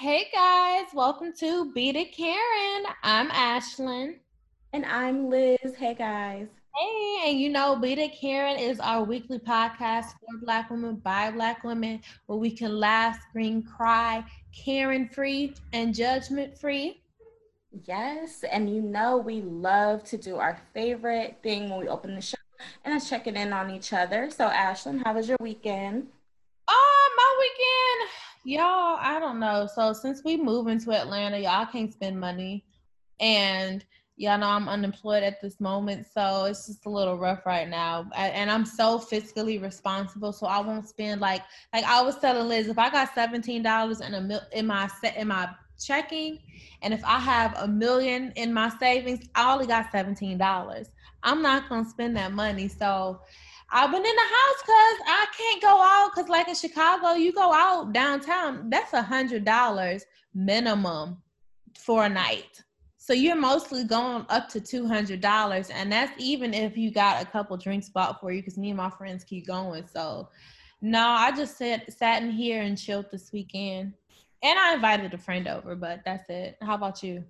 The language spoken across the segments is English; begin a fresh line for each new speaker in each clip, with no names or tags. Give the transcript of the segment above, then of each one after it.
Hey guys, welcome to Beat It Karen. I'm Ashlyn.
And I'm Liz. Hey guys.
Hey, and you know, Beat It Karen is our weekly podcast for Black women by Black women where we can laugh, scream, cry, Karen free, and judgment free.
Yes, and you know, we love to do our favorite thing when we open the show, and that's checking in on each other. So, Ashlyn, how was your weekend?
Oh, my weekend y'all, I don't know. So since we moved into Atlanta, y'all can't spend money. And y'all know I'm unemployed at this moment, so it's just a little rough right now. And I'm so fiscally responsible, so I won't spend like like I was telling Liz, if I got seventeen dollars in a mil- in my set in my checking, and if I have a million in my savings, I only got seventeen dollars. I'm not gonna spend that money, so I've been in the house because I can't go out because, like in Chicago, you go out downtown, that's a hundred dollars minimum for a night. So you're mostly going up to two hundred dollars, and that's even if you got a couple drinks bought for you. Because me and my friends keep going. So no, I just sat sat in here and chilled this weekend, and I invited a friend over, but that's it. How about you?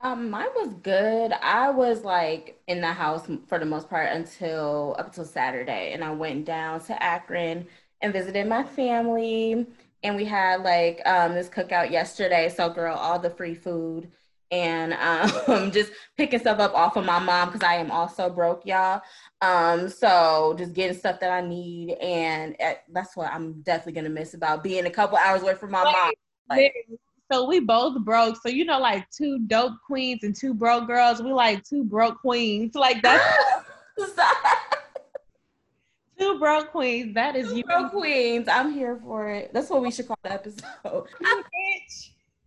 Um, mine was good. I was like in the house for the most part until up until Saturday, and I went down to Akron and visited my family. And we had like um, this cookout yesterday. So, girl, all the free food and um, just picking stuff up off of my mom because I am also broke, y'all. Um, so just getting stuff that I need, and eh, that's what I'm definitely gonna miss about being a couple hours away from my mom. Like,
so we both broke. So you know, like two dope queens and two broke girls. We like two broke queens. Like that's two broke queens. That is two
you. Broke queens. I'm here for it. That's what we should call the episode.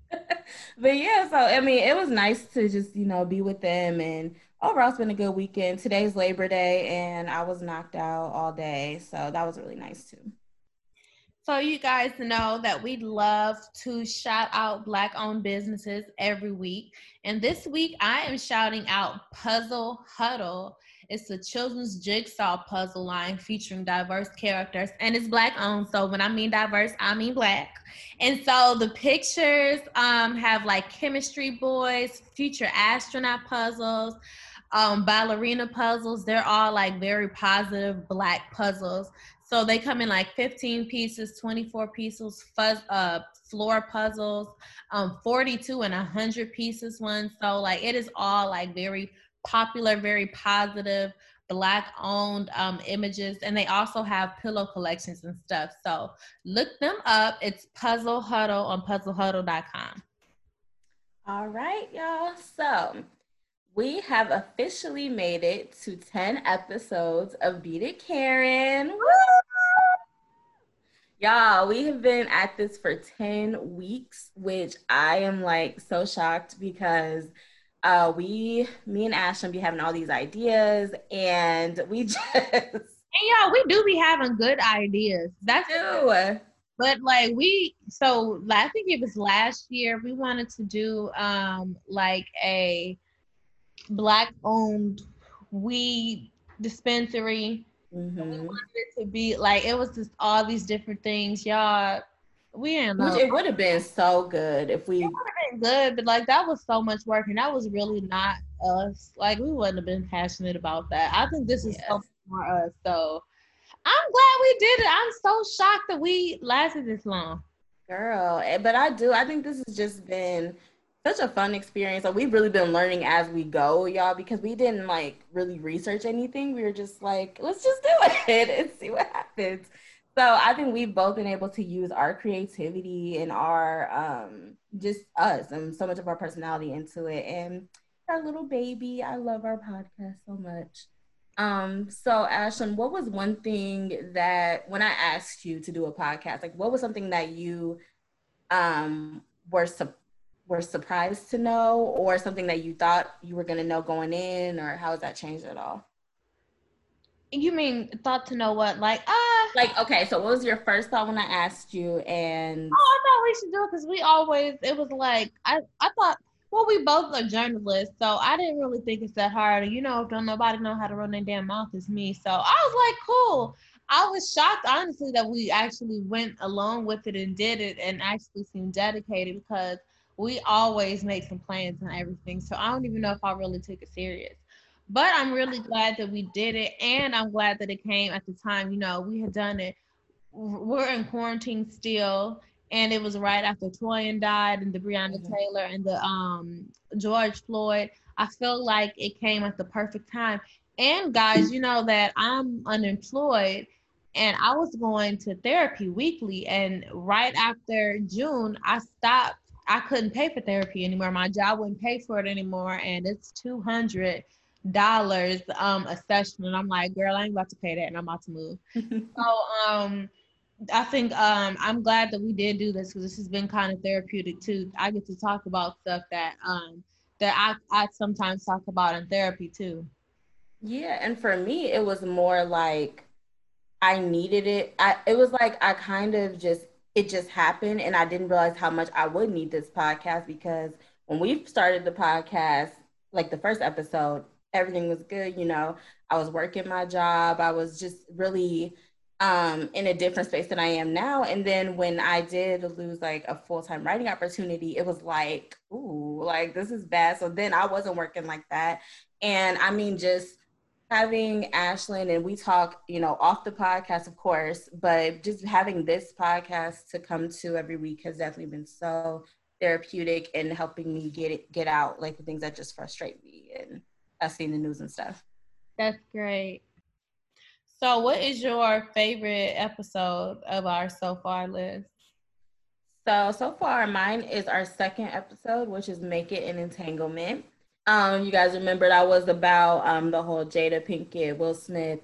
but yeah, so I mean, it was nice to just you know be with them, and overall, it's been a good weekend. Today's Labor Day, and I was knocked out all day, so that was really nice too.
So you guys know that we love to shout out black owned businesses every week. And this week I am shouting out Puzzle Huddle. It's a children's jigsaw puzzle line featuring diverse characters and it's black owned. So when I mean diverse, I mean black. And so the pictures um, have like chemistry boys, future astronaut puzzles, um, ballerina puzzles. They're all like very positive black puzzles. So they come in like 15 pieces, 24 pieces, fuzz, uh, floor puzzles, um, 42 and 100 pieces one. So like it is all like very popular, very positive, black owned um, images. And they also have pillow collections and stuff. So look them up. It's Puzzle Huddle on puzzlehuddle.com.
All right, y'all. So we have officially made it to 10 episodes of Beat It Karen. Woo! Y'all, we have been at this for 10 weeks, which I am like so shocked because uh we me and Ashlyn be having all these ideas and we just And
y'all, we do be having good ideas. That's true. But like we so I think it was last year we wanted to do um like a black owned weed dispensary. Mm-hmm. We wanted it to be like it was just all these different things, y'all. We didn't know.
It would have been so good if we.
It would have been good, but like that was so much work, and that was really not us. Like we wouldn't have been passionate about that. I think this is yes. so for us. So I'm glad we did it. I'm so shocked that we lasted this long.
Girl, eh, but I do. I think this has just been such a fun experience. So we've really been learning as we go, y'all, because we didn't like really research anything. We were just like, let's just do it and see what happens. So I think we've both been able to use our creativity and our um just us and so much of our personality into it. And our little baby, I love our podcast so much. Um, so Ashlyn, what was one thing that when I asked you to do a podcast, like what was something that you um were su- were surprised to know or something that you thought you were going to know going in or how has that changed at all?
You mean thought to know what like ah.
Uh, like okay so what was your first thought when i asked you and
oh i thought we should do it because we always it was like i i thought well we both are journalists so i didn't really think it's that hard. You know don't nobody know how to run their damn mouth it's me. So i was like cool. I was shocked, honestly, that we actually went along with it and did it and actually seemed dedicated because we always make some plans and everything. So I don't even know if I really took it serious. But I'm really glad that we did it. And I'm glad that it came at the time, you know, we had done it. We're in quarantine still. And it was right after Toyin died and the Breonna mm-hmm. Taylor and the um George Floyd. I feel like it came at the perfect time. And guys, you know that I'm unemployed and I was going to therapy weekly. And right after June, I stopped. I couldn't pay for therapy anymore. My job wouldn't pay for it anymore, and it's two hundred dollars um a session. And I'm like, girl, I ain't about to pay that, and I'm about to move. so um. I think um, I'm glad that we did do this because this has been kind of therapeutic too. I get to talk about stuff that um, that I, I sometimes talk about in therapy too.
Yeah, and for me, it was more like I needed it. I it was like I kind of just it just happened and I didn't realize how much I would need this podcast because when we started the podcast, like the first episode, everything was good, you know. I was working my job. I was just really um in a different space than I am now. And then when I did lose like a full-time writing opportunity, it was like, ooh, like this is bad. So then I wasn't working like that. And I mean just having Ashlyn and we talk, you know, off the podcast, of course, but just having this podcast to come to every week has definitely been so therapeutic and helping me get it, get out like the things that just frustrate me and I see the news and stuff.
That's great. So, what is your favorite episode of our so far list?
So, so far, mine is our second episode, which is Make It an Entanglement. Um, you guys remember that was about um, the whole Jada Pinkett, Will Smith,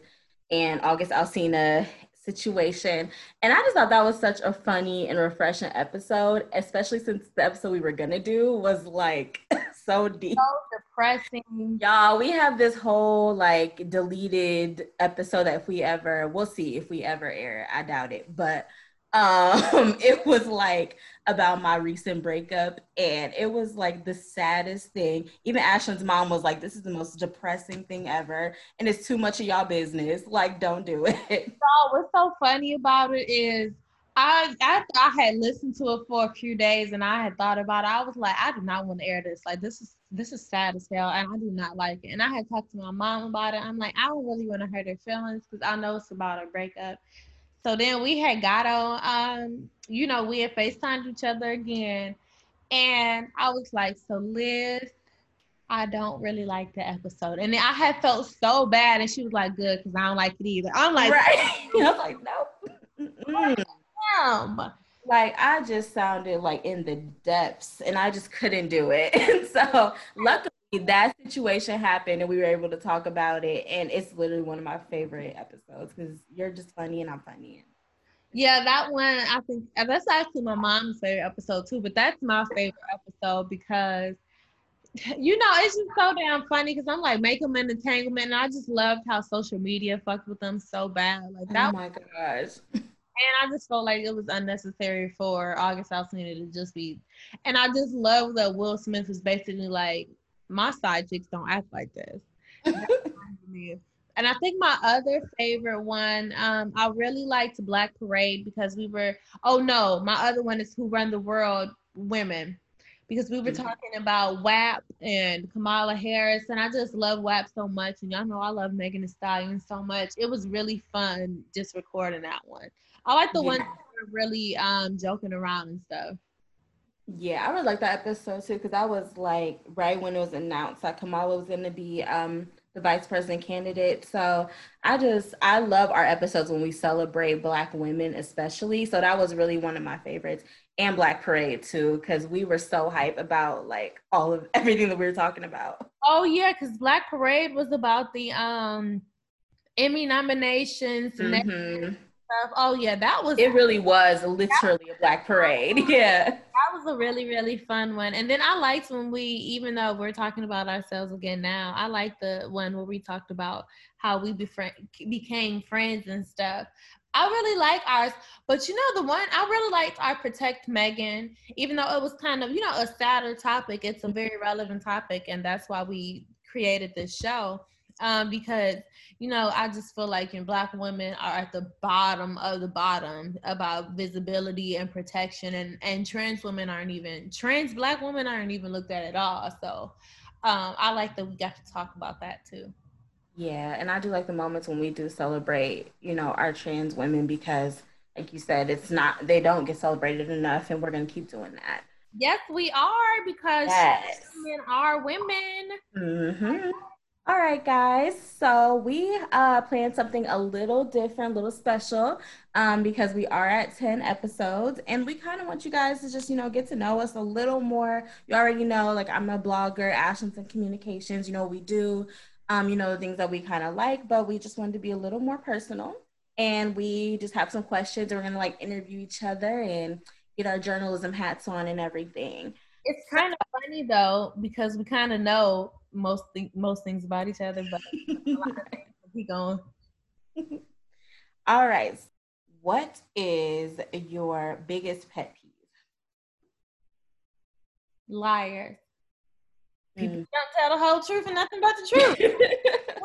and August Alsina situation. And I just thought that was such a funny and refreshing episode, especially since the episode we were gonna do was like so deep.
So depressing.
Y'all, we have this whole like deleted episode that if we ever, we'll see if we ever air. I doubt it, but um, it was like about my recent breakup, and it was like the saddest thing. Even Ashlyn's mom was like, "This is the most depressing thing ever, and it's too much of y'all business. Like, don't do it."
So what's so funny about it is I I I had listened to it for a few days and I had thought about it. I was like, I do not want to air this. Like this is this is sad as hell and I do not like it. And I had talked to my mom about it. I'm like, I don't really want to hurt her feelings because I know it's about a breakup. So then we had got on, um, you know, we had FaceTimed each other again. And I was like, so Liz, I don't really like the episode. And then I had felt so bad. And she was like, good, because I don't like it either. I'm like,
right. I was like, no. Damn. Like I just sounded like in the depths and I just couldn't do it. And so luckily that situation happened and we were able to talk about it and it's literally one of my favorite episodes because you're just funny and i'm funny.
Yeah that one i think that's actually my mom's favorite episode too but that's my favorite episode because you know it's just so damn funny because i'm like make them an entanglement and i just loved how social media fucked with them so bad like that
oh my gosh.
And I just felt like it was unnecessary for August Alsina to just be, and I just love that Will Smith was basically like, my side chicks don't act like this. and I think my other favorite one, um, I really liked Black Parade because we were. Oh no, my other one is Who Run the World Women, because we were mm-hmm. talking about WAP and Kamala Harris, and I just love WAP so much, and y'all know I love Megan Thee Stallion so much. It was really fun just recording that one. I like the yeah. ones that were really um, joking around and stuff.
Yeah, I really like that episode too because I was like right when it was announced that Kamala was going to be um, the vice president candidate. So I just I love our episodes when we celebrate Black women, especially. So that was really one of my favorites, and Black Parade too because we were so hype about like all of everything that we were talking about.
Oh yeah, because Black Parade was about the um Emmy nominations mm-hmm stuff. Oh yeah, that was.
It really was literally a black parade. Yeah,
that was a really really fun one. And then I liked when we, even though we're talking about ourselves again now, I like the one where we talked about how we befriend, became friends and stuff. I really like ours, but you know the one I really liked our protect Megan, even though it was kind of you know a sadder topic. It's a very relevant topic, and that's why we created this show. Um, because you know I just feel like in Black women are at the bottom of the bottom about visibility and protection, and and trans women aren't even trans Black women aren't even looked at at all. So um, I like that we got to talk about that too.
Yeah, and I do like the moments when we do celebrate, you know, our trans women because, like you said, it's not they don't get celebrated enough, and we're gonna keep doing that.
Yes, we are because yes. women are women.
Mm-hmm. All right, guys. So we uh, planned something a little different, a little special, um, because we are at 10 episodes and we kind of want you guys to just, you know, get to know us a little more. You already know, like, I'm a blogger, Ashington Communications. You know, we do, um, you know, the things that we kind of like, but we just wanted to be a little more personal. And we just have some questions. We're going to, like, interview each other and get our journalism hats on and everything.
It's kind of funny, though, because we kind of know most th- most things about each other, but keep going.
All right. What is your biggest pet peeve?
Liars. People mm. don't tell the whole truth and nothing but the truth.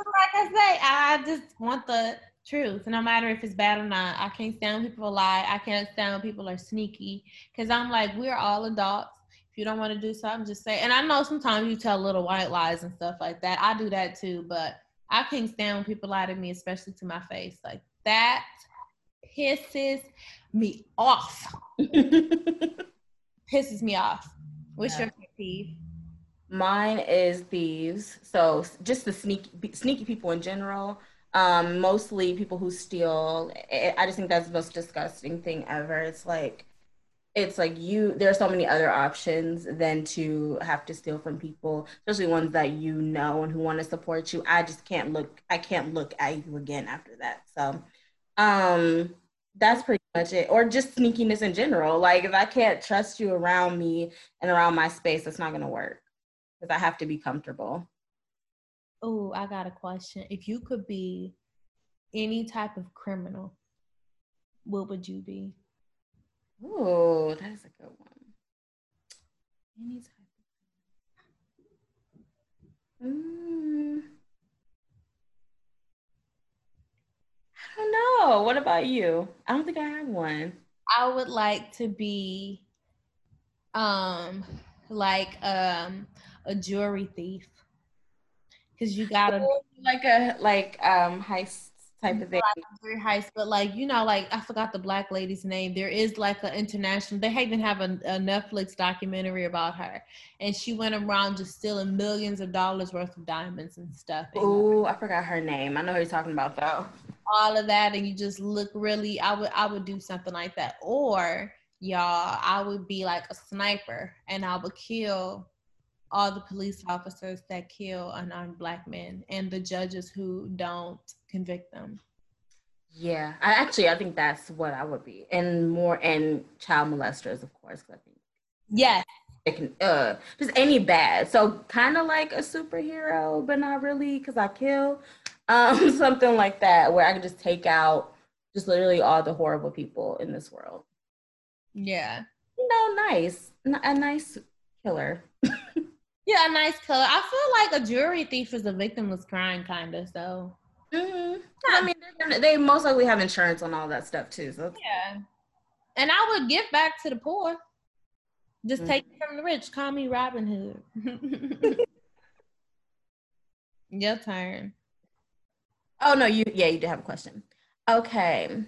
like I say, I just want the truth, no matter if it's bad or not. I can't stand when people lie. I can't stand when people are sneaky because I'm like, we're all adults you don't want to do something, just say. And I know sometimes you tell little white lies and stuff like that. I do that too, but I can't stand when people lie to me, especially to my face. Like that pisses me off. pisses me off. What's yeah. your peeve?
Mine is thieves. So just the sneaky sneaky people in general. Um, mostly people who steal. I just think that's the most disgusting thing ever. It's like it's like you there are so many other options than to have to steal from people especially ones that you know and who want to support you. I just can't look i can't look at you again after that. So um that's pretty much it. Or just sneakiness in general. Like if i can't trust you around me and around my space it's not going to work. Because i have to be comfortable.
Oh i got a question. If you could be any type of criminal what would you be
Oh, that is a good one. Any type of. Mm. I don't know. What about you? I don't think I have one.
I would like to be, um, like um a jewelry thief, because you gotta
oh, like a like um heist type of thing.
Very heist, but like you know, like I forgot the black lady's name. There is like an international. They even have a, a Netflix documentary about her, and she went around just stealing millions of dollars worth of diamonds and stuff.
Oh, I forgot her name. I know who you're talking about though.
All of that, and you just look really. I would I would do something like that, or y'all, I would be like a sniper, and I would kill all the police officers that kill unarmed black men and the judges who don't convict them.
Yeah, I actually I think that's what I would be, and more and child molesters, of course. I think.
Yes.
It can, uh, just any bad. So kind of like a superhero, but not really because I kill. Um, something like that where I can just take out just literally all the horrible people in this world.
Yeah.
You know, nice, a nice killer.
yeah, a nice color. I feel like a jewelry thief is a victimless crime, kind of. So
Mm-hmm. I mean, gonna, they most likely have insurance on all that stuff too. So
yeah, and I would give back to the poor. Just mm-hmm. take from the rich. Call me Robin Hood. Your turn.
Oh no, you yeah, you did have a question. Okay,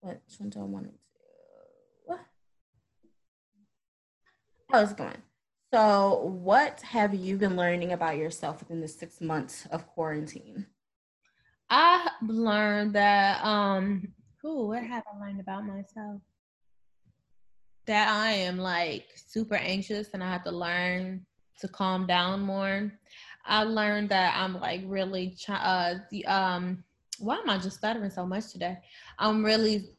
which one do I want to do? How's it going? So, what have you been learning about yourself within the six months of quarantine?
I learned that um ooh, what have I learned about myself? That I am like super anxious and I have to learn to calm down more. I learned that I'm like really uh the um why am I just stuttering so much today? I'm really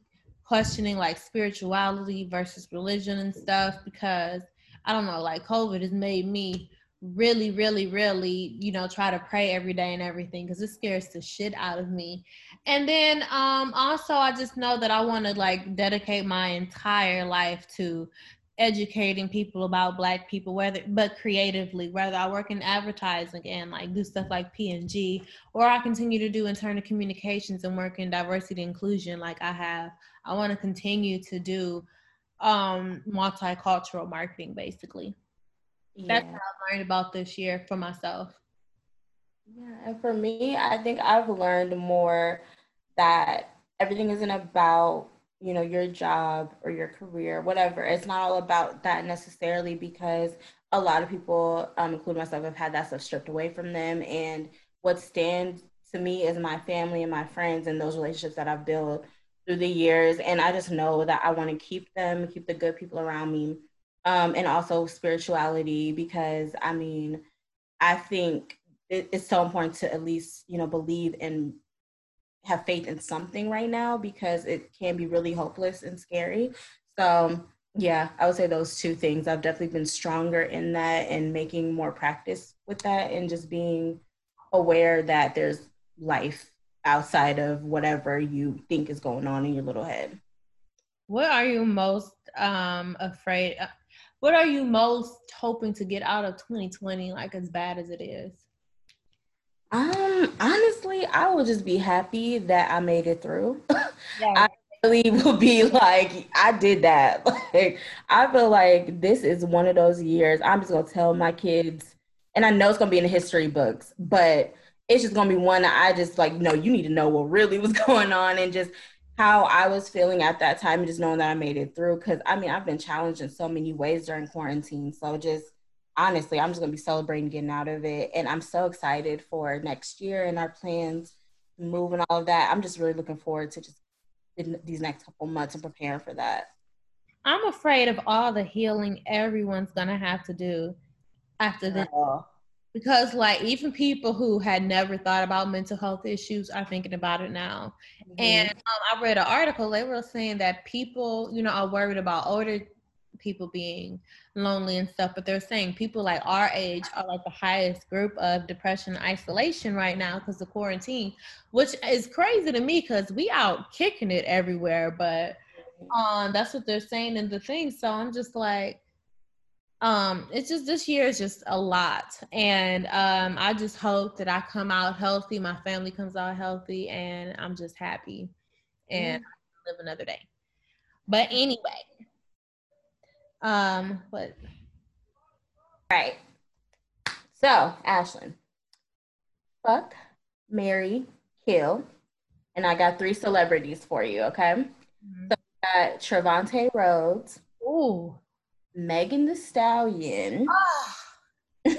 questioning like spirituality versus religion and stuff because I don't know, like COVID has made me really, really, really, you know, try to pray every day and everything because it scares the shit out of me. And then um also I just know that I want to like dedicate my entire life to educating people about black people whether but creatively whether i work in advertising and like do stuff like p&g or i continue to do internal communications and work in diversity inclusion like i have i want to continue to do um multicultural marketing basically. Yeah. that's what i learned about this year for myself.
Yeah and for me i think i've learned more that everything isn't about you know your job or your career whatever. It's not all about that necessarily because a lot of people um, including myself have had that stuff stripped away from them. And what stands to me is my family and my friends and those relationships that i've built through the years and i just know that i want to keep them keep the good people around me um, and also spirituality because i mean i think it, it's so important to at least you know believe and have faith in something right now because it can be really hopeless and scary. So, yeah, I would say those two things. I've definitely been stronger in that and making more practice with that and just being aware that there's life outside of whatever you think is going on in your little head.
What are you most um afraid uh, what are you most hoping to get out of 2020 like as bad as it is?
Um, honestly, I will just be happy that I made it through. Yeah. I really will be like, I did that. Like, I feel like this is one of those years. I'm just gonna tell my kids, and I know it's gonna be in the history books, but it's just gonna be one that I just like, no, you need to know what really was going on and just how I was feeling at that time, and just knowing that I made it through. Cause I mean, I've been challenged in so many ways during quarantine. So just honestly, I'm just gonna be celebrating getting out of it, and I'm so excited for next year and our plans, move and all of that. I'm just really looking forward to just these next couple months and preparing for that.
I'm afraid of all the healing everyone's gonna have to do after this. Because like even people who had never thought about mental health issues are thinking about it now. Mm-hmm. And um, I read an article they were saying that people, you know, are worried about older people being lonely and stuff, but they're saying people like our age are like the highest group of depression isolation right now because of quarantine, which is crazy to me because we out kicking it everywhere. But um, that's what they're saying in the thing. So I'm just like, um, it's just this year is just a lot, and um, I just hope that I come out healthy, my family comes out healthy, and I'm just happy and mm-hmm. live another day. But anyway, um, what?
Right. So, Ashlyn, fuck, Mary, kill, and I got three celebrities for you. Okay. Mm-hmm. So I got Trevante Rhodes.
Ooh.
Megan Thee Stallion.
Oh.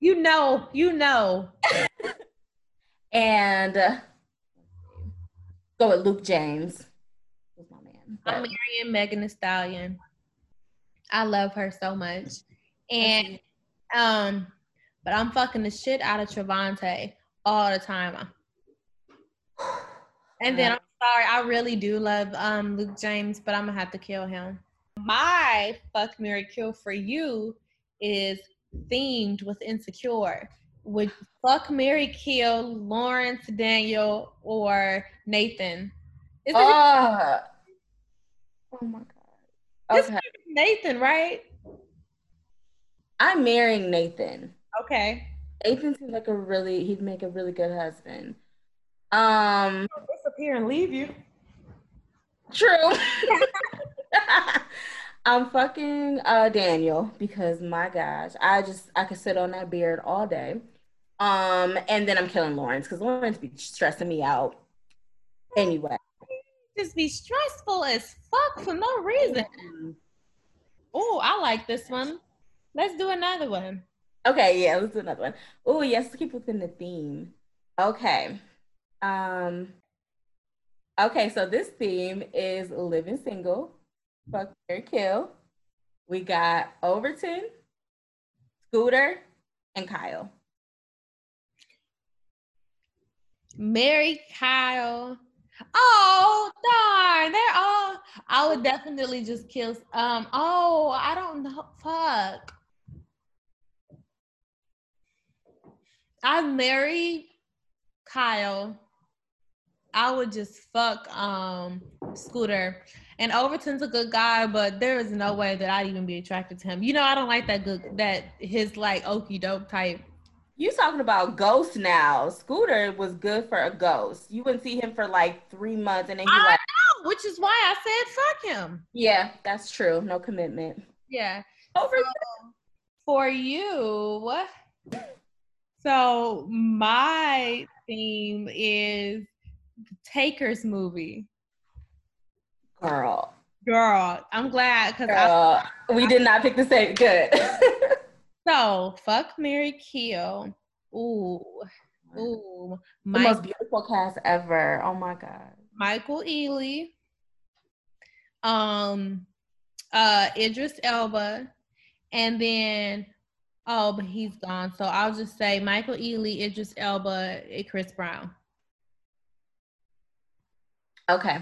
you know, you know.
and uh, go with Luke James.
my man. I'm marrying Megan Thee Stallion. I love her so much. And um, but I'm fucking the shit out of Trevante all the time. And then I'm sorry, I really do love um Luke James, but I'm gonna have to kill him. My fuck Mary Kill for you is themed with insecure. Would fuck Mary Kill Lawrence Daniel or Nathan?
Is uh, oh my god.
Okay. Nathan, right?
I'm marrying Nathan.
Okay.
Nathan seems like a really he'd make a really good husband. Um
disappear and leave you.
True. I'm fucking uh Daniel because my gosh, I just I could sit on that beard all day. Um, and then I'm killing Lawrence because Lawrence be stressing me out. Anyway.
Just be stressful as fuck for no reason. Oh, I like this one. Let's do another one.
Okay, yeah, let's do another one. Oh, yes, keep within the theme. Okay. Um Okay, so this theme is living single. Fuck Mary Kill. We got Overton, Scooter, and Kyle.
Mary Kyle. Oh darn, they're all. I would definitely just kill. Um. Oh, I don't know. Fuck. I married Kyle. I would just fuck um Scooter. And Overton's a good guy, but there is no way that I'd even be attracted to him. You know, I don't like that good that his like okey doke type.
You talking about ghost now? Scooter was good for a ghost. You wouldn't see him for like three months, and then he
I
like,
know, which is why I said fuck him.
yeah, that's true. No commitment.
Yeah.
Over.
So, for you, what? So my theme is the Takers movie.
Girl,
Girl, I'm glad because
we did not pick the same. Good.
so fuck Mary Kill. Ooh. Ooh.
the
Mike,
most beautiful cast ever. Oh my god.
Michael Ealy. Um uh Idris Elba. And then oh, but he's gone. So I'll just say Michael Ealy, Idris Elba, and Chris Brown.
Okay.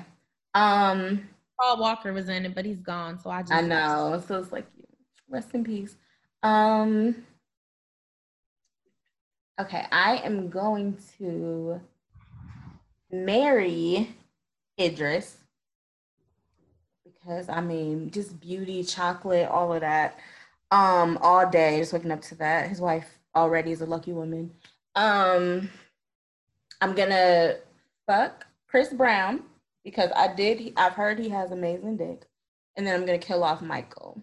Um,
Paul Walker was in it, but he's gone. So I just
I know. So it's like, rest in peace. Um. Okay, I am going to marry Idris because I mean, just beauty, chocolate, all of that. Um, all day, just waking up to that. His wife already is a lucky woman. Um, I'm gonna fuck Chris Brown because I did. I've heard he has amazing dick, and then I'm gonna kill off Michael.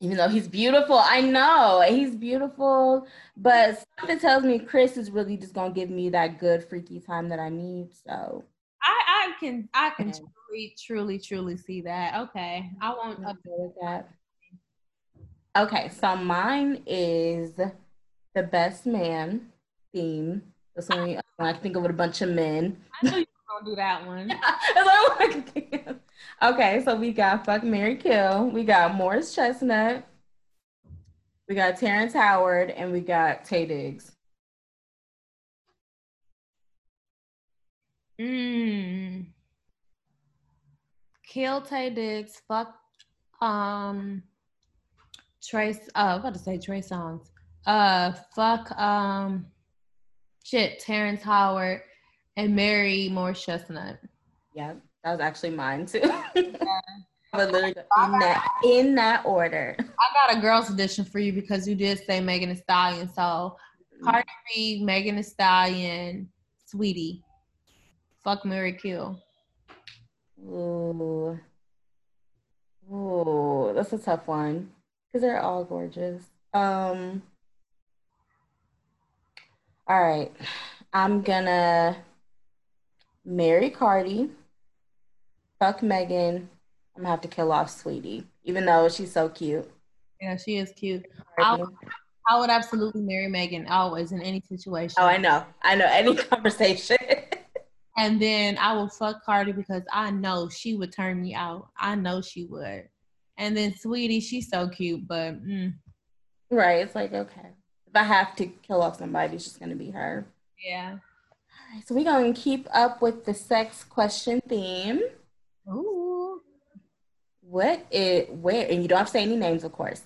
Even though he's beautiful, I know he's beautiful, but something tells me Chris is really just gonna give me that good freaky time that I need. So
I, I can I can
Yeah.
truly, truly, truly see that. Okay. I won't
I'm with that. Okay, so mine is the best man theme. That's when I think of a bunch of men.
I knew you gonna do that one.
That's all I can think of. Okay, so we got Fuck Mary Kill, we got Morris Chestnut, we got Terrence Howard, and we got Taye Diggs.
Mm. Kill Taye Diggs. Fuck. Um. Trace. Uh, I was about to say Trey Songz. Uh. Fuck. Um. Shit. Terrence Howard and Mary Morris Chestnut.
Yeah, that was actually mine too. But literally in that in that order.
I got a girls edition for you because you did say Megan Thee Stallion. So Cardi B, Megan Thee Stallion, Sweetie. Fuck Mary Kill.
Ooh. Ooh, that's a tough one. Because they're all gorgeous. Um all right. I'm gonna marry Cardi. Fuck Megan. I'm gonna have to kill off Sweetie, even though she's so cute.
Yeah, she is cute. I would, I would absolutely marry Megan always in any situation.
Oh, I know. I know. Any conversation.
And then I will fuck Cardi because I know she would turn me out. I know she would. And then Sweetie, she's so cute, but mm,
right. It's like, okay. If I have to kill off somebody, it's just gonna be her.
yeah.
All right, so we're gonna keep up with the sex question theme.
Ooh.
What is where and you don't have to say any names, of course.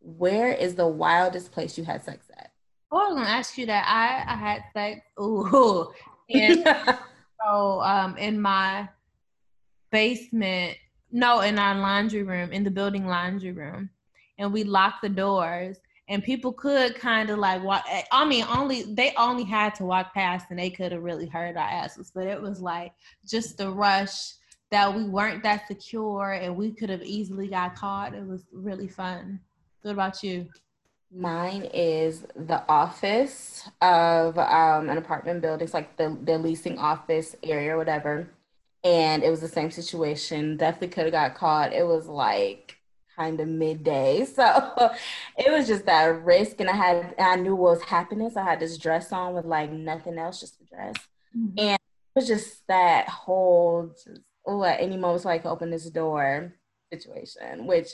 Where is the wildest place you had sex at?
Oh, I was gonna ask you that. I I had sex. Ooh. And so um in my basement, no, in our laundry room, in the building laundry room, and we locked the doors. And people could kind of like walk. I mean, only they only had to walk past, and they could have really hurt our asses. But it was like just the rush that we weren't that secure, and we could have easily got caught. It was really fun. What about you?
Mine is the office of um, an apartment building. It's like the, the leasing office area or whatever. And it was the same situation. Definitely could have got caught. It was like kind of midday. So it was just that risk. And I had, I knew what was happening. So I had this dress on with like nothing else, just a dress. And it was just that whole, oh, at any moment, so I could open this door situation, which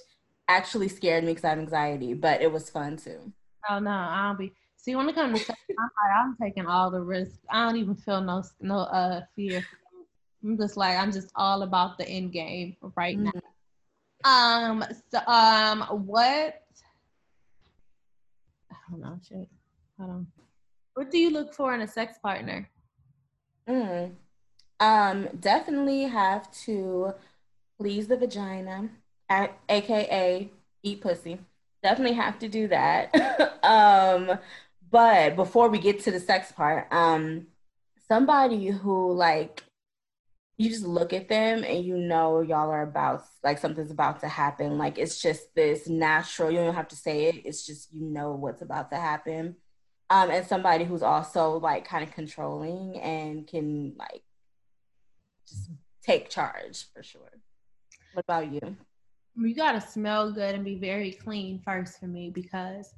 actually scared me because I have anxiety, but it was fun too.
Oh no, I'll be. See, when it comes to sex, I'm, like, I'm taking all the risks. I don't even feel no no uh fear. I'm just like I'm just all about the end game right now. Um. So um. What? I don't know. Shit. Hold on. What do you look for in a sex partner?
Mm. Um, definitely have to please the vagina, at, aka eat pussy. Definitely have to do that. um, but before we get to the sex part, um, somebody who like you just look at them and you know y'all are about like something's about to happen. Like it's just this natural. You don't have to say it. It's just you know what's about to happen. Um, and somebody who's also like kind of controlling and can like just take charge for sure. What about you?
You gotta smell good and be very clean first for me because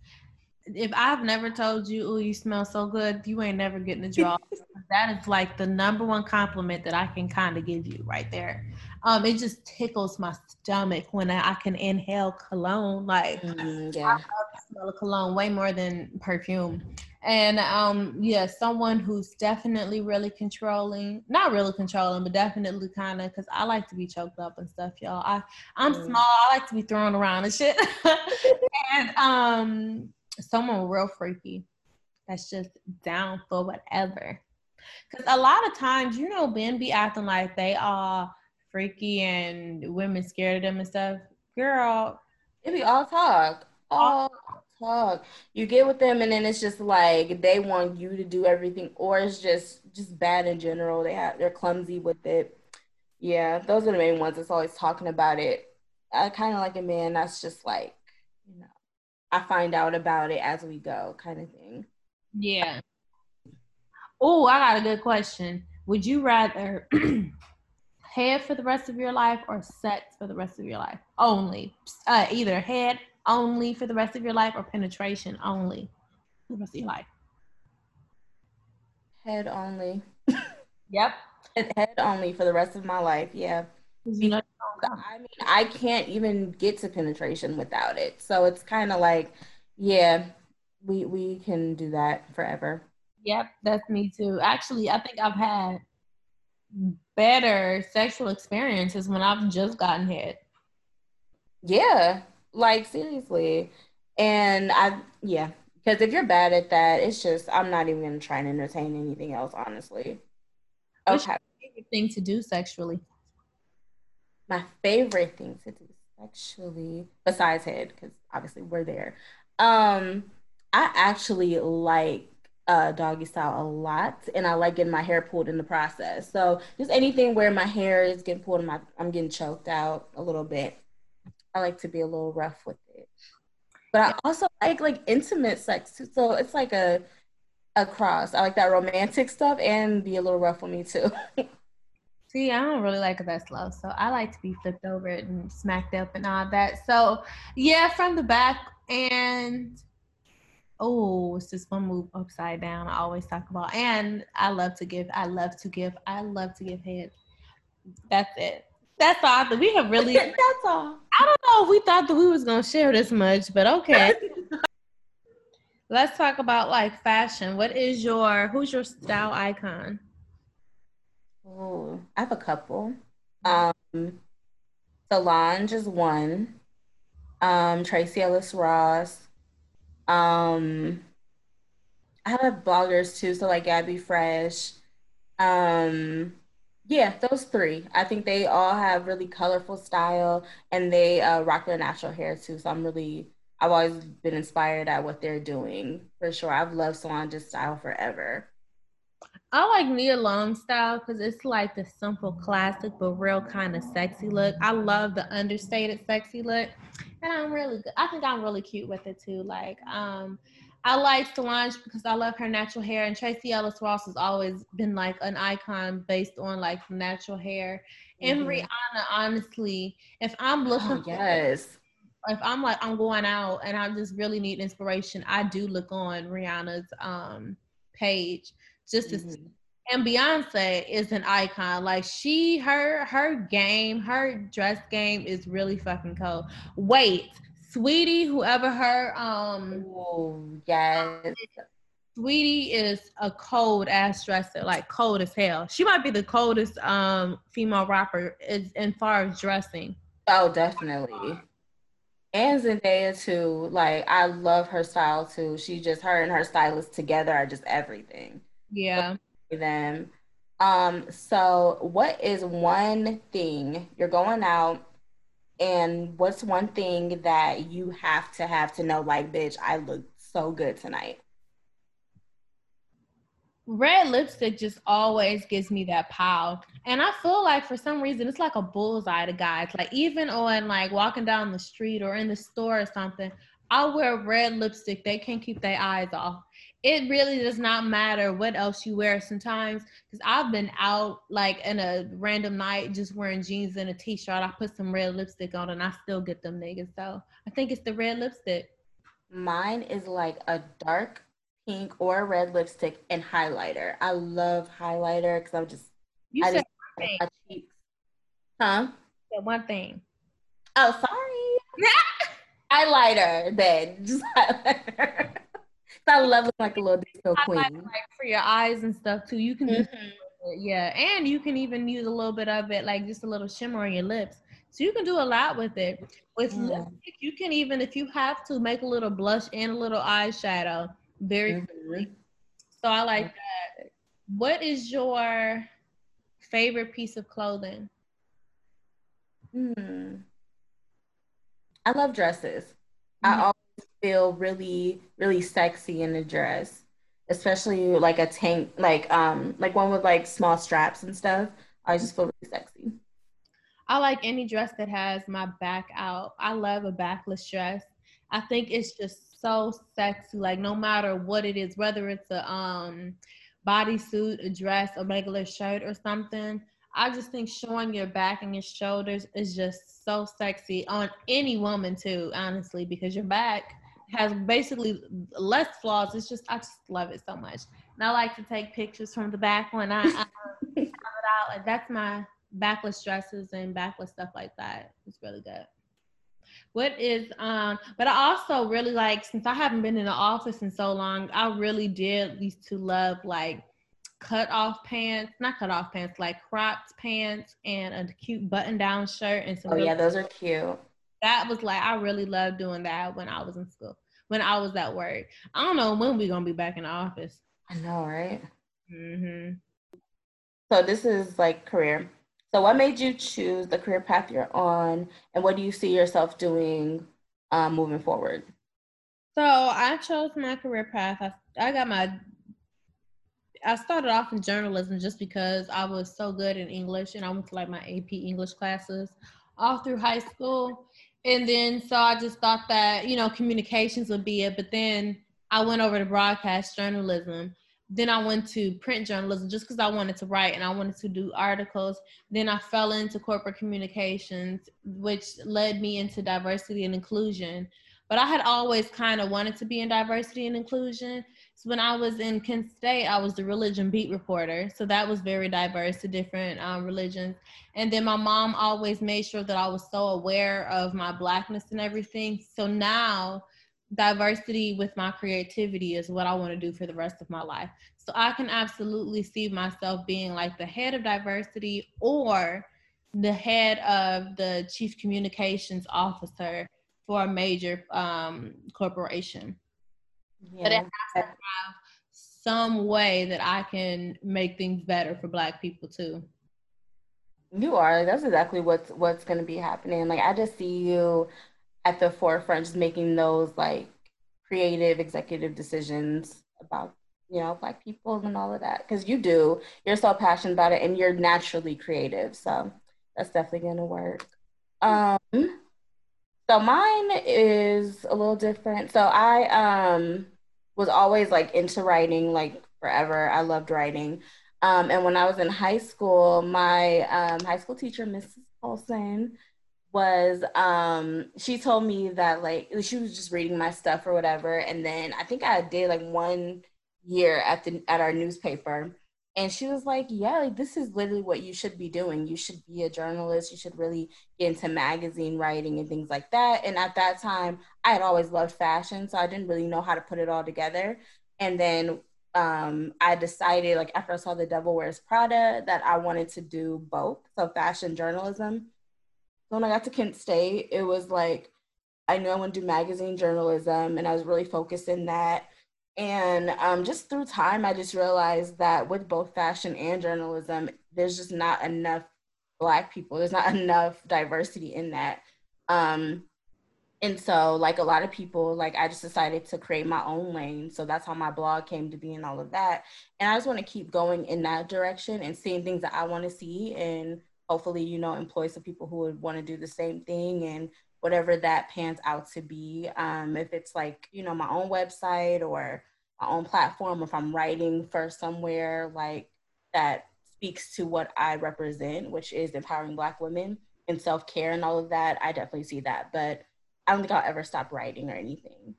if I've never told you, oh, you smell so good, you ain't never getting a job. that is like the number one compliment that I can kind of give you right there. Um, it just tickles my stomach when I, I can inhale cologne. Like, mm, yeah. I smell of cologne way more than perfume. And um, yeah, someone who's definitely really controlling, not really controlling, but definitely kind of, because I like to be choked up and stuff, y'all. I I'm mm. small. I like to be thrown around and shit. and um, someone real freaky that's just down for whatever. Because a lot of times, you know, men be acting like they are freaky and women scared of them and stuff. Girl,
it be all talk, all talk. You get with them, and then it's just like they want you to do everything, or it's just just bad in general. They have they're clumsy with it. Yeah, those are the main ones. That's always talking about it. I kind of like a man that's just like, you know, I find out about it as we go, kind of thing.
Yeah. Oh, I got a good question. Would you rather head for the rest of your life or sex for the rest of your life only? Uh, either head only for the rest of your life or penetration only for the rest of your life.
Head only.
yep.
Head only for the rest of my life. Yeah. You know, I mean, I can't even get to penetration without it. So it's kind of like, yeah, we we can do that forever.
Yep, that's me too. Actually, I think I've had better sexual experiences when I've just gotten hit.
Yeah, like seriously. And I yeah, because if you're bad at that, it's just I'm not even gonna try and entertain anything else, honestly.
Okay. favorite thing to do sexually?
My favorite thing to do sexually, besides head, because obviously we're there. Um, I actually like uh, doggy style a lot, and I like getting my hair pulled in the process. So just anything where my hair is getting pulled, and my I'm getting choked out a little bit. I like to be a little rough with it, but I also like like intimate sex too. So it's like a a cross. I like that romantic stuff and be a little rough with me too.
See, I don't really like that slow, so I like to be flipped over and smacked up and all that. So yeah, from the back and oh, it's just one move upside down. I always talk about, and I love to give. I love to give. I love to give head. That's it. That's all. That we have really.
that's all.
I don't know if we thought that we was gonna share this much, but okay. Let's talk about like fashion. What is your who's your style icon?
Oh, I have a couple. Um, Solange is one. Um, Tracee Ellis Ross. Um, I have bloggers too, so like GabiFresh. Um, yeah, those three. I think they all have really colorful style and they uh, rock their natural hair too. So I'm really, I've always been inspired at what they're doing for sure. I've loved Solange's style forever.
I like Nia Long style because it's like the simple classic but real kind of sexy look. I love the understated sexy look. And I'm really good. I think I'm really cute with it too. Like, um, I like Solange because I love her natural hair, and Tracee Ellis Ross has always been like an icon based on like natural hair. And mm-hmm. Rihanna, honestly, if I'm looking, oh,
yes,
if I'm like I'm going out and I just really need inspiration, I do look on Rihanna's um page just to mm-hmm. and Beyonce is an icon. Like she, her, her game, her dress game is really fucking cool. Wait, Sweetie, whoever her, um,
oh yes,
Saweetie is a cold ass dresser, like cold as hell. She might be the coldest um female rapper as, in far as dressing.
Oh, definitely. And Zendaya too. Like I love her style too. She just her and her stylist together are just everything.
Yeah.
Them. Um, so what is one thing you're going out and what's one thing that you have to have to know like bitch, I look so good tonight?
red lipstick just always gives me that pow. And I feel like for some reason it's like a bullseye to guys. Like even on like walking down the street or in the store or something, I'll wear red lipstick. They can't keep their eyes off. It really does not matter what else you wear sometimes. Cause I've been out like in a random night just wearing jeans and a t-shirt. I put some red lipstick on and I still get them niggas. So I think it's the red lipstick.
Mine is like a dark pink or red lipstick and highlighter. I love highlighter because I'm just
you
I
said
just my cheeks. Huh?
Said one thing.
Oh, sorry. highlighter then. Just highlighter. I love looking like a little disco queen. Like
for your eyes and stuff too. You can mm-hmm. yeah, and you can even use a little bit of it, like just a little shimmer on your lips. So you can do a lot with it. With mm. lipstick, you can even, if you have to, make a little blush and a little eyeshadow very mm-hmm. So I like that. What is your favorite piece of clothing?
Hmm. I love dresses. Mm-hmm. I always feel really, really sexy in a dress, especially like a tank, like um, like one with like small straps and stuff. I just feel really sexy.
I like any dress that has my back out. I love a backless dress. I think it's just so sexy. Like no matter what it is, whether it's a um bodysuit, a dress, a regular shirt, or something. I just think showing your back and your shoulders is just so sexy on any woman too, honestly, because your back has basically less flaws. It's just I just love it so much. And I like to take pictures from the back when I, I it out. Like that's my backless dresses and backless stuff like that. It's really good. What is um but I also really like since I haven't been in the office in so long, I really did used to love like cut off pants, not cut off pants, like cropped pants and a cute button down shirt and some
Oh yeah, those are cute.
That was like I really loved doing that when I was in school. When I was at work. I don't know when we gonna be back in the office.
I know, right?
Mm-hmm.
So this is like career. So, what made you choose the career path you're on, and what do you see yourself doing um, moving forward?
So, I chose my career path. I, I got my I started off in journalism just because I was so good in English and I went to like my AP English classes all through high school. And then so I just thought that, you know, communications would be it. But then I went over to broadcast journalism then I went to print journalism just because I wanted to write and I wanted to do articles. Then I fell into corporate communications, which led me into diversity and inclusion. But I had always kind of wanted to be in diversity and inclusion. So when I was in Kent State, I was the religion beat reporter. So that was very diverse to different um, religions. And then my mom always made sure that I was so aware of my blackness and everything. So now diversity with my creativity is what I want to do for the rest of my life. So I can absolutely see myself being like the head of diversity or the head of the chief communications officer for a major um, corporation. Yeah. But it has to have some way that I can make things better for Black people too.
You are. That's exactly what's what's going to be happening. Like I just see you at the forefront, just making those like creative executive decisions about you know black people and all of that because you do you're so passionate about it and you're naturally creative so that's definitely going to work um so mine is a little different so i um was always like into writing like forever. I loved writing. Um and when i was in high school my um high school teacher mrs paulson was um she told me that like she was just reading my stuff or whatever. And then i think i did like one year at the at our newspaper and she was like yeah like this is literally what you should be doing. You should be a journalist. You should really get into magazine writing and things like that. And at that time i had always loved fashion so i didn't really know how to put it all together. And then um, I decided, like after I saw The Devil Wears Prada, that I wanted to do both, so fashion journalism. So when I got to Kent State, it was like I knew I wanted to do magazine journalism and I was really focused in that. And um, just through time, I just realized that with both fashion and journalism, there's just not enough Black people. There's not enough diversity in that. Um, and so, like a lot of people, like I just decided to create my own lane. So that's how my blog came to be and all of that. And I just want to keep going in that direction and seeing things that I want to see and hopefully, you know, employ some people who would want to do the same thing and whatever that pans out to be. Um, if it's like, you know, my own website or my own platform, if I'm writing for somewhere like that speaks to what I represent, which is empowering Black women and self care and all of that, I definitely see that. But I don't think I'll ever stop writing or anything.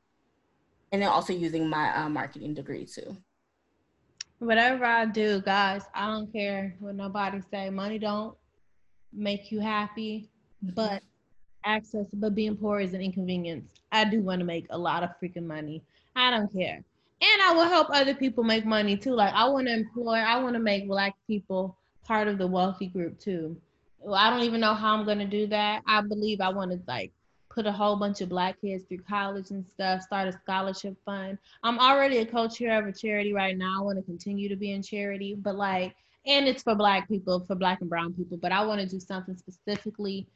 And then also using my uh, marketing degree too.
Whatever I do, guys, I don't care what nobody say. Money don't make you happy, but access, but being poor is an inconvenience. I do want to make a lot of freaking money. I don't care. And I will help other people make money too. Like I want to employ, I want to make black people part of the wealthy group too. I don't even know how I'm gonna do that. I believe I want to like put a whole bunch of black kids through college and stuff, start a scholarship fund. I'm already a co-chair of a charity right now. I want to continue to be in charity, but like, and it's for black people, for black and brown people, but I want to do something specifically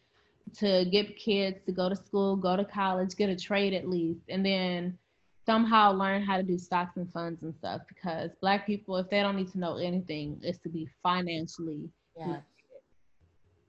to get kids to go to school, go to college, get a trade at least, and then somehow learn how to do stocks and funds and stuff because black people, if they don't need to know anything, is to be financially.
Yes.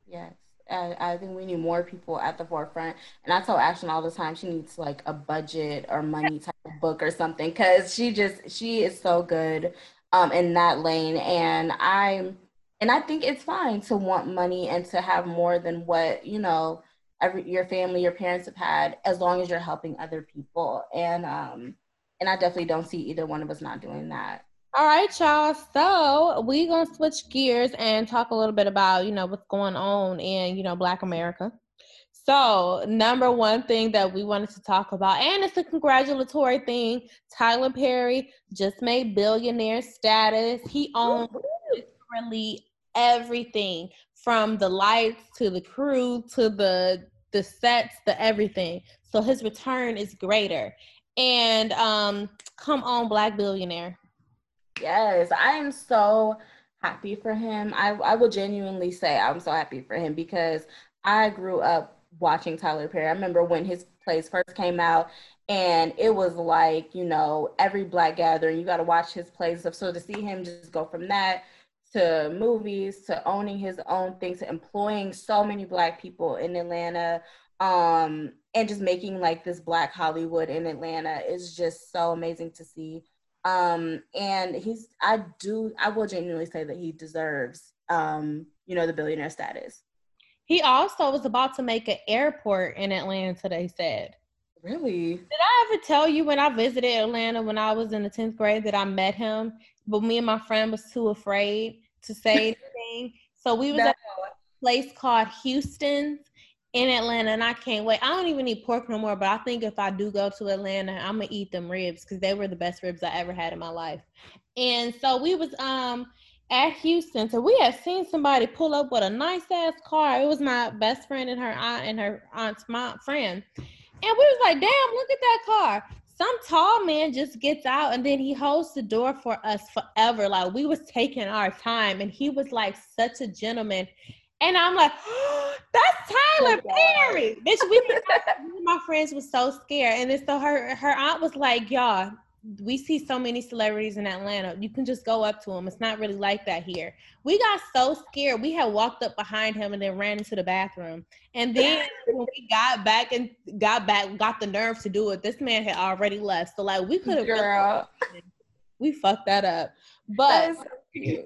Yes. I, I think we need more people at the forefront. And I tell Ashton all the time she needs like a budget or money type of book or something because she just she is so good um in that lane. And I'm and I think it's fine to want money and to have more than what, you know, every your family, your parents have had, as long as you're helping other people. And um and I definitely don't see either one of us not doing that.
All right, y'all. So we're gonna switch gears and talk a little bit about, you know, what's going on in, you know, Black America. So, number one thing that we wanted to talk about, and it's a congratulatory thing, Tyler Perry just made billionaire status. He owns literally everything from the lights to the crew to the the sets, the everything. So his return is greater. And um, come on, Black billionaire.
Yes, I am so happy for him. I, I will genuinely say I'm so happy for him because I grew up watching Tyler Perry. I remember when his plays first came out and it was like, you know, every black gathering, you got to watch his plays. So to see him just go from that to movies to owning his own things to employing so many black people in Atlanta um and just making like this black Hollywood in Atlanta is just so amazing to see. Um, and he's, I do, I will genuinely say that he deserves, um, you know, the billionaire status.
He also was about to make an airport in Atlanta, they said.
Really?
Did I ever tell you when I visited Atlanta when I was in the 10th grade that I met him? But me and my friend was too afraid to say anything. So we was no. at a place called Houston's in Atlanta, and I can't wait. I don't even eat pork no more, but I think if I do go to Atlanta, I'm gonna eat them ribs because they were the best ribs I ever had in my life. And so we was um at Houston, so we had seen somebody pull up with a nice ass car. It was my best friend and her aunt and her aunt's mom friend, and we was like, "Damn, look at that car!" Some tall man just gets out and then he holds the door for us forever. Like we was taking our time, and he was like such a gentleman. And I'm like, oh, that's Tyler oh, Perry. Bitch, we my friends was so scared. And then so her her aunt was like, y'all, we see so many celebrities in Atlanta. You can just go up to them. It's not really like that here. We got so scared. We had walked up behind him and then ran into the bathroom. And then when we got back and got back, got the nerve to do it, this man had already left. So like we could have
girl.
we fucked that up. But so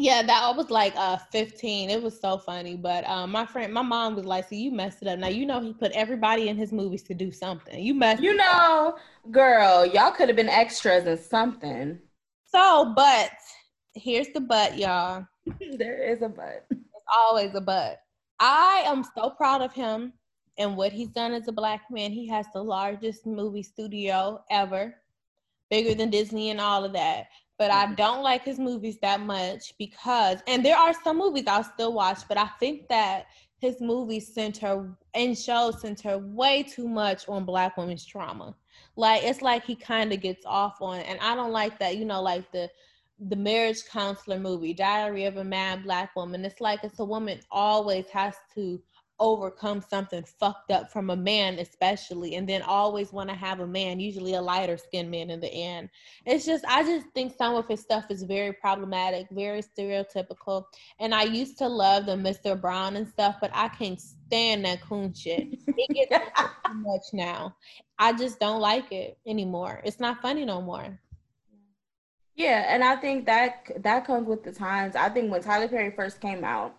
yeah, that was like uh 15. It was so funny. But um my friend, my mom was like, see, you messed it up. Now you know he put everybody in his movies to do something. You messed
You know, girl, y'all could have been extras in something.
So, but here's the but, y'all.
there is a but.
There's always a but. I am so proud of him and what he's done as a black man. He has the largest movie studio ever, bigger than Disney and all of that but I mm-hmm. don't like his movies that much because, and there are some movies I'll still watch, but I think that his movies center and shows center way too much on Black women's trauma. Like it's like he kind of gets off on, and I don't like that. You know, like the the marriage counselor movie, Diary of a Mad Black Woman. It's like it's a woman always has to overcome something fucked up from a man especially and then always want to have a man usually a lighter skinned man in the end. It's just i just think some of his stuff is very problematic very stereotypical and i used to love the mr brown and stuff but i can't stand that coon shit. It gets too much now. I just don't like it anymore. It's not funny no more.
Yeah and i think that that comes with the times. I think when tyler perry first came out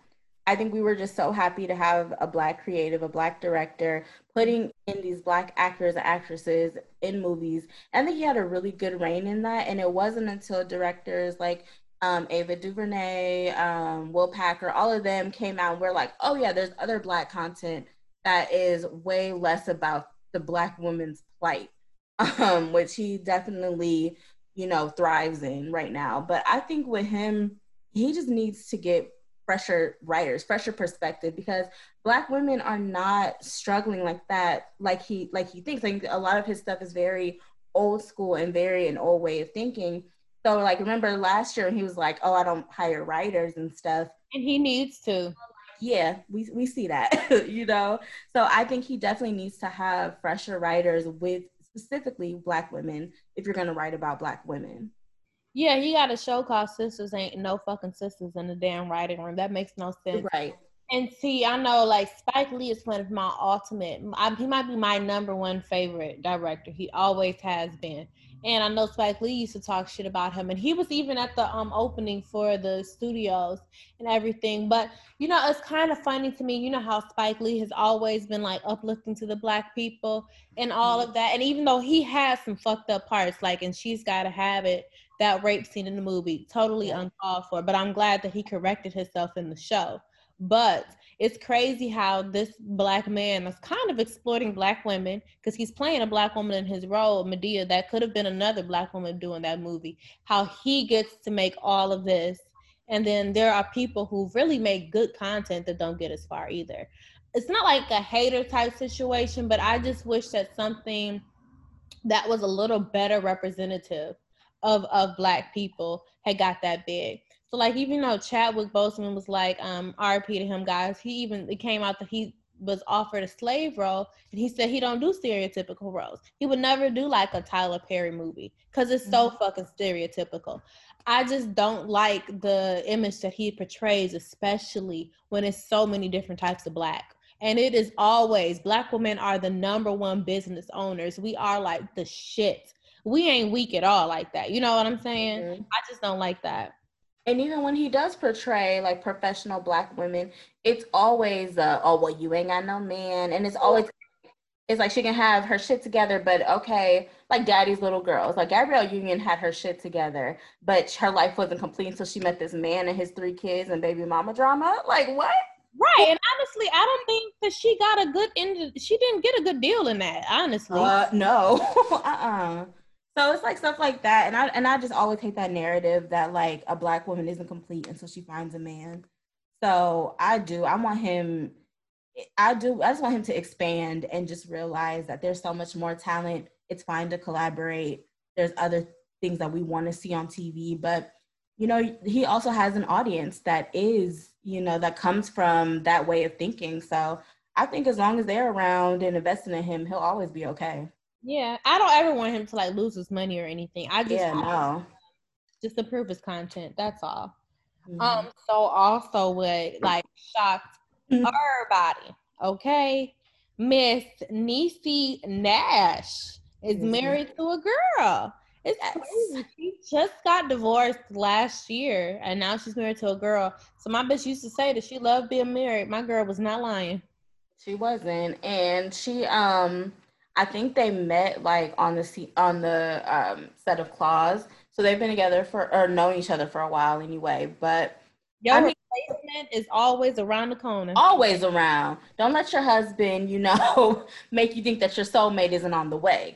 I think we were just so happy to have a black creative, a black director, putting in these black actors and actresses in movies. I think he had a really good reign in that. And it wasn't until directors like um, Ava DuVernay, um, Will Packer, all of them came out and we're like, oh yeah, there's other black content that is way less about the black woman's plight, um, which he definitely, you know, thrives in right now. But I think with him, he just needs to get fresher writers, fresher perspective because black women are not struggling like that, like he like he thinks. Like a lot of his stuff is very old school and very an old way of thinking. So like remember last year he was like, Oh, I don't hire writers and stuff.
And he needs to.
Yeah, we we see that, you know. So I think he definitely needs to have fresher writers with specifically black women if you're gonna write about black women.
Yeah, he got a show called Sistas Ain't No Fucking Sisters in the damn writing room. That makes no sense.
Right.
And see, I know like Spike Lee is one of my ultimate. I, he might be my number one favorite director. He always has been. And I know Spike Lee used to talk shit about him, and he was even at the um opening for the studios and everything. But you know, it's kind of funny to me. You know how Spike Lee has always been like uplifting to the black people and all mm-hmm. of that. And even though he has some fucked up parts, like and she's got to have it, that rape scene in the movie, totally uncalled for. But I'm glad that he corrected himself in the show. But it's crazy how this black man is kind of exploiting black women because he's playing a black woman in his role, Madea. That could have been another black woman doing that movie. How he gets to make all of this. And then there are people who really make good content that don't get as far either. It's not like a hater type situation, but I just wish that something that was a little better representative of of black people had got that big. So like even though Chadwick Boseman was like um RP to him guys, he even it came out that he was offered a slave role and he said he don't do stereotypical roles. He would never do like a Tyler Perry movie cuz it's so mm-hmm. fucking stereotypical. I just don't like the image that he portrays especially when it's so many different types of black. And it is always black women are the number one business owners. We are like the shit we ain't weak at all like that. You know what I'm saying? Mm-hmm. I just don't like that.
And even when he does portray like professional black women, it's always uh, oh well you ain't got no man, and it's always it's like she can have her shit together, but okay, like Daddy's little girls, like Gabrielle Union had her shit together, but her life wasn't complete until she met this man and his three kids and baby mama drama. Like what?
Right, and honestly, I don't think that she got a good end. She didn't get a good deal in that. Honestly,
uh, no, uh, uh-uh. uh so it's like stuff like that, and I and I just always hate that narrative that like a black woman isn't complete until she finds a man. So I do. I want him. I do. I just want him to expand and just realize that there's so much more talent. It's fine to collaborate. There's other things that we want to see on TV, but you know, he also has an audience that is, you know, that comes from that way of thinking. So I think as long as they're around and investing in him, he'll always be okay.
Yeah, I don't ever want him to like lose his money or anything. I just
yeah, no.
just approve his content. That's all. Mm-hmm. Um, so also what like shocked mm-hmm. everybody, okay? Miss Niecy Nash is mm-hmm. married to a girl. It's crazy. She just got divorced last year and now she's married to a girl. So my bitch used to say that she loved being married. My girl was not lying.
She wasn't. And she um I think they met like on the on the um, set of Claws, so they've been together for or known each other for a while anyway. But
your I mean, replacement is always around the corner.
Always around. Don't let your husband, you know, make you think that your soulmate isn't on the way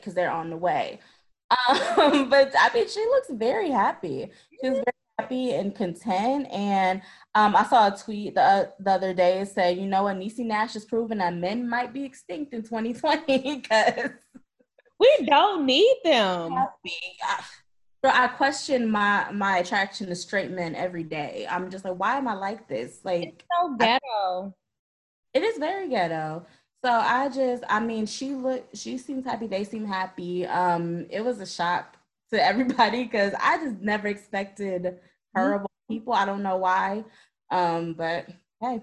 because they're on the way. But I mean, she looks very happy. She's very happy and content. And um, I saw a tweet the, the other day saying, you know what, Niecy Nash has proven that men might be extinct in 2020 because
We don't need them.
Bro, I question my my attraction to straight men every day. I'm just like, why am I like this? Like,
it's so ghetto. I,
it is very ghetto. So I just, I mean, she look, she seems happy. They seem happy. Um, it was a shock to everybody because I just never expected mm-hmm. horrible mm-hmm. people. I don't know why. Um, but hey,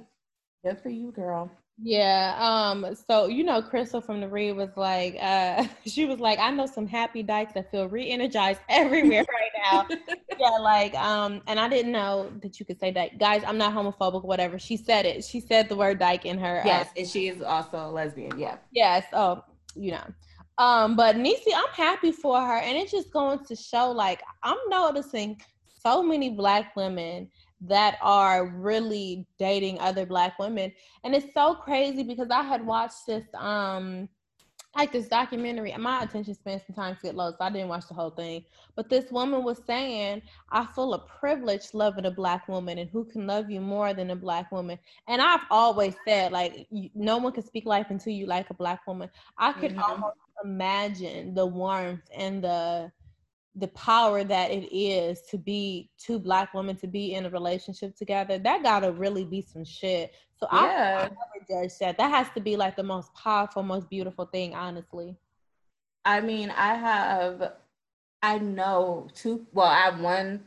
good for you, girl.
Yeah. Um, so you know, Crissle from the read was like, uh, she was like, I know some happy dykes that feel re-energized everywhere right now. yeah, like, um, and I didn't know that you could say that. Guys, I'm not homophobic, whatever. She said it. She said the word dyke in her.
Uh, yes, uh, and she is also a lesbian. Yeah.
Yes. Oh, you know. Um, but Niecy, I'm happy for her, and it's just going to show like I'm noticing so many black women that are really dating other black women and it's so crazy because i had watched this um like this documentary and my attention span sometimes get low so i didn't watch the whole thing. But this woman was saying i feel a privilege loving a black woman and who can love you more than a black woman? And i've always said like no one can speak life into you like a black woman. I could mm-hmm. almost imagine the warmth and the the power that it is to be two black women to be in a relationship together that gotta really be some shit. So yeah. I, I never judge that. That has to be like the most powerful most beautiful thing honestly.
I mean i have i know two well i have one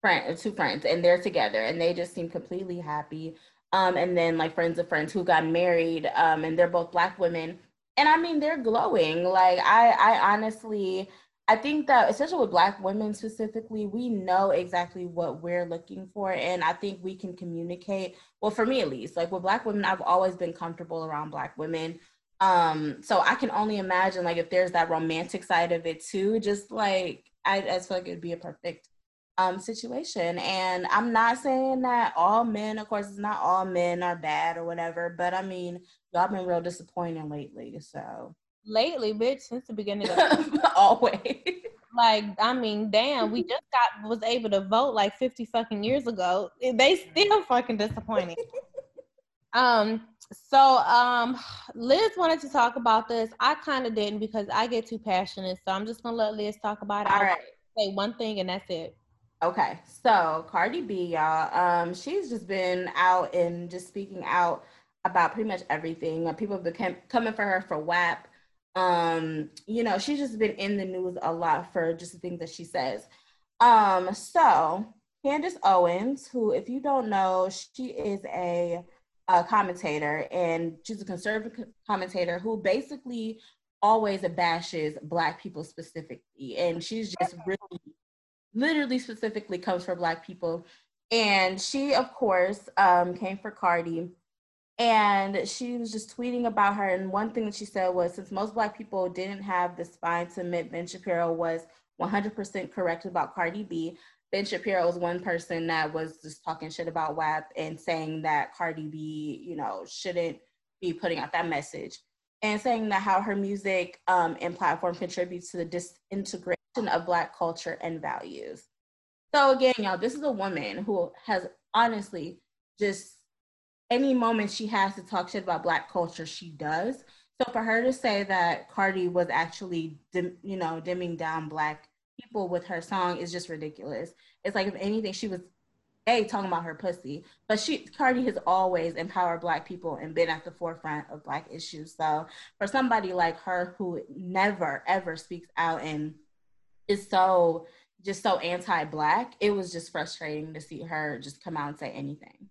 friend two friends and they're together and they just seem completely happy. Um and then like friends of friends who got married um and they're both black women and i mean they're glowing like i i honestly I think that especially with black women specifically, we know exactly what we're looking for. And I think we can communicate. Well, for me at least, like with black women, I've always been comfortable around black women. Um, so I can only imagine like if there's that romantic side of it too, just like I, I feel like it'd be a perfect um situation. And I'm not saying that all men, of course, it's not all men are bad or whatever, but I mean, y'all been real disappointing lately. So
lately, bitch, since the beginning of
always.
Like, I mean, damn, we just got was able to vote like 50 fucking years ago. They still fucking disappointing. um, so um Liz wanted to talk about this. I kind of didn't because I get too passionate. So I'm just gonna let Liz talk about it.
All right.
Say one thing and that's it.
Okay. So Cardi B, y'all, um, she's just been out and just speaking out about pretty much everything. People have been coming for her for WAP um you know she's just been in the news a lot for just the things that she says um so candace owens who if you don't know she is a, a commentator and she's a conservative commentator who basically always bashes black people specifically and she's just really literally specifically comes for black people. And she of course um, came for cardi. And she was just tweeting about her. And one thing that she said was since most Black people didn't have the spine to admit Ben Shapiro was 100% correct about Cardi B, Ben Shapiro was one person that was just talking shit about WAP and saying that Cardi B, you know, shouldn't be putting out that message. And saying that how her music um, and platform contributes to the disintegration of Black culture and values. So again, y'all, this is a woman who has honestly just any moment she has to talk shit about black culture, she does. So for her to say that Cardi was actually, dim, you know, dimming down black people with her song is just ridiculous. It's like if anything, she was a talking about her pussy, but she Cardi has always empowered black people and been at the forefront of black issues. So for somebody like her who never ever speaks out and is so just so anti-black, it was just frustrating to see her just come out and say anything.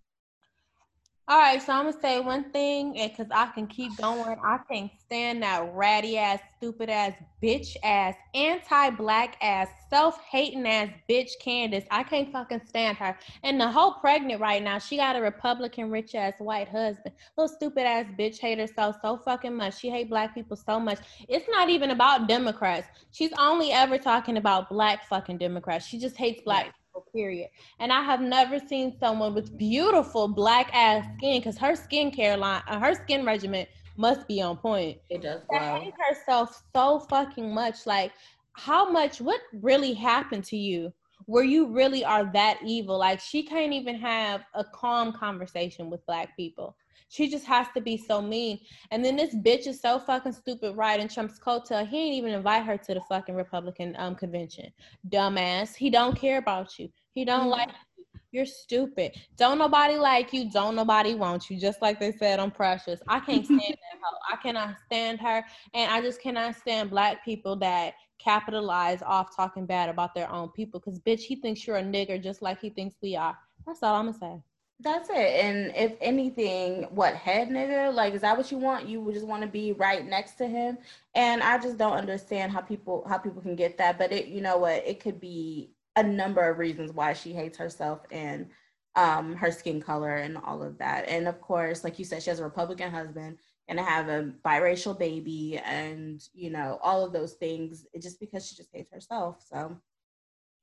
All right, so I'm gonna say one thing, and because I can keep going, I can't stand that ratty ass, stupid ass, bitch ass, anti-black ass, self-hating ass bitch Candace. I can't fucking stand her. And the whole pregnant right now, she got a Republican rich ass white husband. Little stupid ass bitch hate herself so fucking much. She hate black people so much. It's not even about Democrats. She's only ever talking about black fucking Democrats. She just hates black period. And I have never seen someone with beautiful black ass skin because her skincare line, uh, her skin regimen must be on point.
It does. Wow.
hate herself so fucking much. Like, how much? What really happened to you? Where you really are that evil? Like, she can't even have a calm conversation with black people. She just has to be so mean. And then this bitch is so fucking stupid, right? And Trump's coattail, he ain't even invite her to the fucking Republican um convention. Dumbass. He don't care about you. He don't mm-hmm. like you. You're stupid. Don't nobody like you. Don't nobody want you. Just like they said on Precious. I can't stand that hoe. I cannot stand her. And I just cannot stand black people that capitalize off talking bad about their own people. Cause bitch, he thinks you're a nigger just like he thinks we are. That's all I'm gonna say.
That's it. And if anything, what head nigga? Like, is that what you want? You just want to be right next to him. And I just don't understand how people how people can get that. But it, you know what? It could be a number of reasons why she hates herself and um, her skin color and all of that. And of course, like you said, she has a Republican husband and have a biracial baby and you know all of those things just because she just hates herself. So,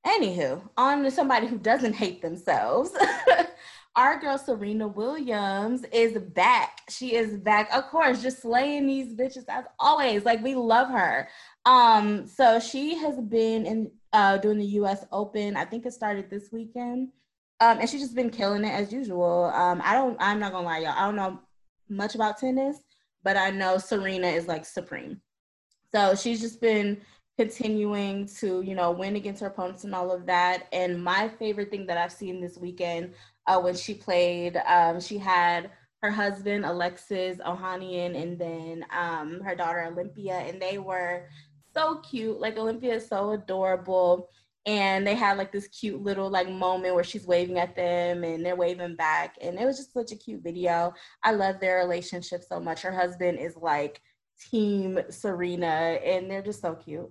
anywho, on to somebody who doesn't hate themselves. Our girl Serena Williams is back. She is back, of course, just slaying these bitches as always. Like we love her. Um, so she has been in uh, doing the U.S. Open. I think it started this weekend, um, and she's just been killing it as usual. Um, I don't. I'm not gonna lie, y'all. I don't know much about tennis, but I know Serena is like supreme. So she's just been continuing to, you know, win against her opponents and all of that. And my favorite thing that I've seen this weekend uh, when she played, um, she had her husband Alexis Ohanian and then um, her daughter Olympia, and they were so cute. Like Olympia is so adorable. And they had like this cute little like moment where she's waving at them and they're waving back. And it was just such a cute video. I love their relationship so much. Her husband is like team Serena and they're just so cute.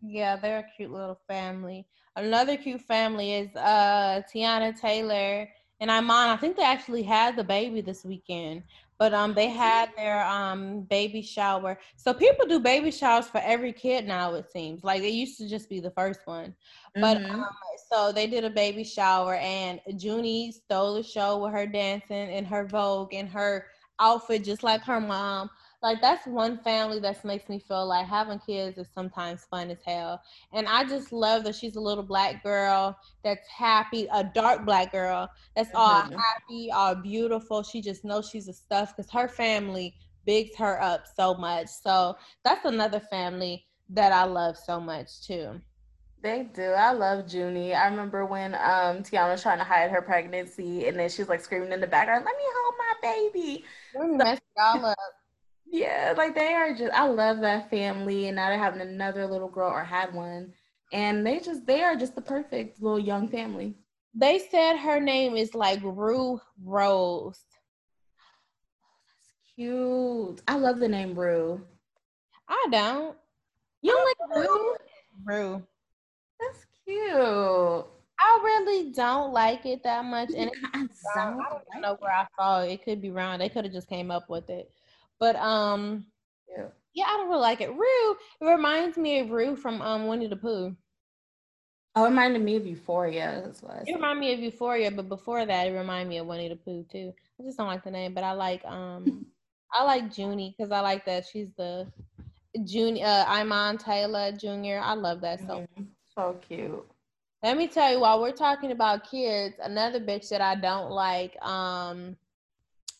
Yeah, they're a cute little family. Another cute family is uh Teyana Taylor and Iman. I think they actually had the baby this weekend but um they had their um baby shower. So people do baby showers for every kid now it seems. Like it used to just be the first one. But mm-hmm. um, so they did a baby shower and junie stole the show with her dancing and her vogue and her outfit just like her mom like that's one family that makes me feel like having kids is sometimes fun as hell. And I just love that she's a little black girl that's happy, a dark black girl that's all mm-hmm. happy, all beautiful. She just knows she's a stuff because her family bigs her up so much. So that's another family that I love so much too.
They do. I love Junie. I remember when um Teyana was trying to hide her pregnancy and then she was like screaming in the background, let me hold my baby.
We messed y'all up.
Yeah, like they are just I love that family and now they're having another little girl or had one. And they just they are just the perfect little young family.
They said her name is like Rue Rose.
That's cute. I love the name Rue.
I don't.
You don't like Rue?
Rue.
That's cute.
I really don't like it that much, and I don't, I don't know where I saw it. It could be wrong. They could have just came up with it. But um, yeah, yeah, I don't really like it. Rue, it reminds me of Rue from um Winnie the Pooh.
Oh, it reminded me of Euphoria. That's what
it reminded me of Euphoria, but before that, it reminded me of Winnie the Pooh too. I just don't like the name, but I like um, I like Junie because I like that she's the Junie uh Iman Taylor Jr. I love that so mm-hmm.
so cute.
Let me tell you, while we're talking about kids, another bitch that I don't like, um,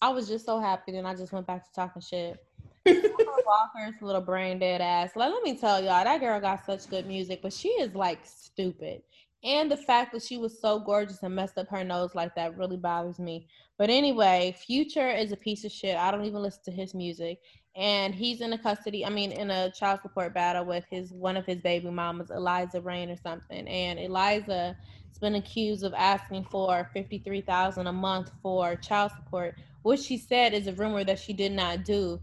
I was just so happy, and I just went back to talking shit. Walker's little brain dead ass. Like, let me tell y'all, that girl got such good music, but she is like stupid. And the fact that she was so gorgeous and messed up her nose like that really bothers me. But anyway, Future is a piece of shit. I don't even listen to his music. And he's in a custody, I mean, in a child support battle with his one of his baby mamas, Eliza Reign or something. And Eliza has been accused of asking for fifty three thousand a month for child support what she said is a rumor that she did not do.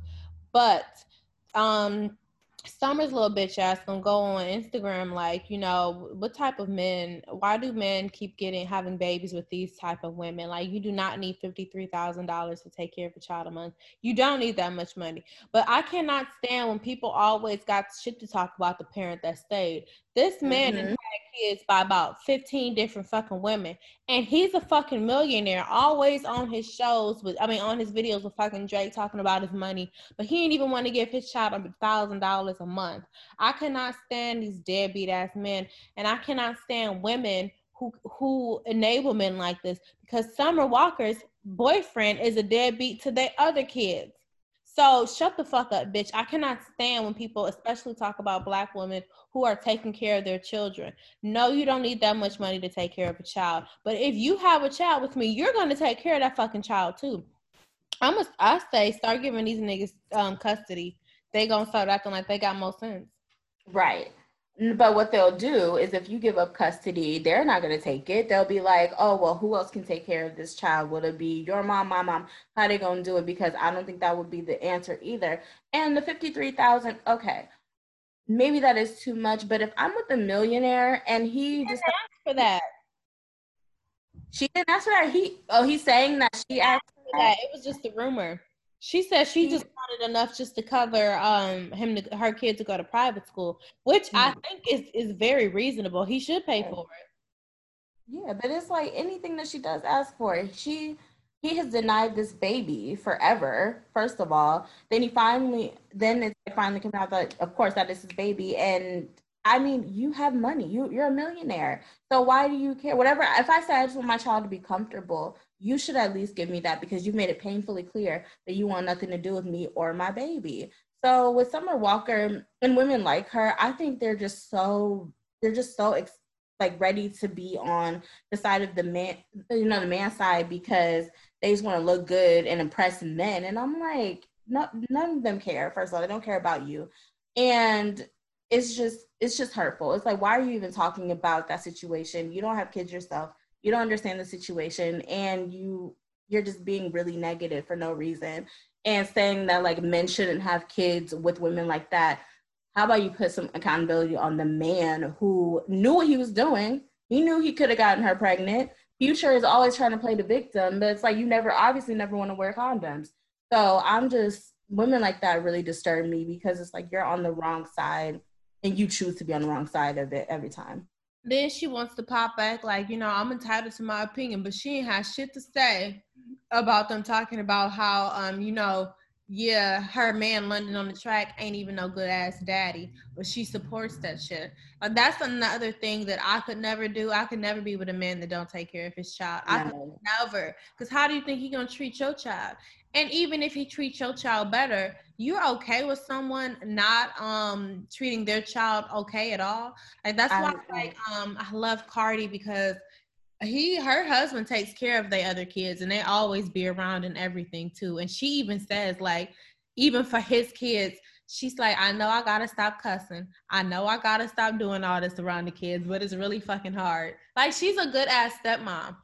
But um Summer's little bitch ass gonna go on Instagram like, you know, what type of men? Why do men keep getting having babies with these type of women? Like, you do not need fifty three thousand dollars to take care of a child a month. You don't need that much money. But I cannot stand when people always got shit to talk about the parent that stayed. This man mm-hmm. Kids by about 15 different fucking women. And he's a fucking millionaire, always on his shows with I mean on his videos with fucking Drake talking about his money. But he didn't even want to give his child a thousand dollars a month. I cannot stand these deadbeat ass men and I cannot stand women who who enable men like this because Summer Walker's boyfriend is a deadbeat to their other kids. So shut the fuck up, bitch. I cannot stand when people, especially talk about black women who are taking care of their children. No, you don't need that much money to take care of a child. But if you have a child with me, you're gonna take care of that fucking child too. I'm I say start giving these niggas um custody. They gonna start acting like they got more sense.
Right. But what they'll do is if you give up custody, they're not going to take it. They'll be like, oh, well, who else can take care of this child? Will it be your mom, my mom? How they going to do it? Because I don't think that would be the answer either. And the 53,000, okay, maybe that is too much. But if I'm with a millionaire and he
just asked for that.
She didn't ask for that. He, oh, he's saying that she asked for that.
It was just a rumor. She said she just wanted enough just to cover um him to her kid to go to private school, which mm. I think is is very reasonable. He should pay for it.
Yeah, but it's like anything that she does ask for, she he has denied this baby forever. First of all, then he finally then it finally comes out that of course that is his baby, and I mean you have money, you you're a millionaire, so why do you care? Whatever. If I said I just want my child to be comfortable, you should at least give me that because you've made it painfully clear that you want nothing to do with me or my baby. So with Summer Walker and women like her, I think they're just so they're just so ex- like ready to be on the side of the man, you know, the man side because they just want to look good and impress men. And I'm like, no, none of them care. First of all, they don't care about you, and it's just it's just hurtful. It's like, why are you even talking about that situation? You don't have kids yourself you don't understand the situation and you you're just being really negative for no reason. And saying that like men shouldn't have kids with women like that how about you put some accountability on the man who knew what he was doing? He knew he could have gotten her pregnant. Future is always trying to play the victim but it's like you never obviously never want to wear condoms. So i'm just women like that really disturb me because it's like you're on the wrong side and you choose to be on the wrong side of it every time
then she wants to pop back like, you know, I'm entitled to my opinion, but she ain't had shit to say about them talking about how, um, you know, yeah, her man London on the track ain't even no good ass daddy, but she supports that shit. Uh, that's another thing that I could never do. I could never be with a man that don't take care of his child. No. I could never. Because how do you think he gonna treat your child? And even if he treats your child better, you're okay with someone not um treating their child okay at all. Like that's why I, like um I love Cardi because he her husband takes care of the other kids and they always be around and everything too. And she even says like even for his kids, she's like, I know I gotta stop cussing. I know I gotta stop doing all this around the kids, but it's really fucking hard. Like she's a good ass stepmom.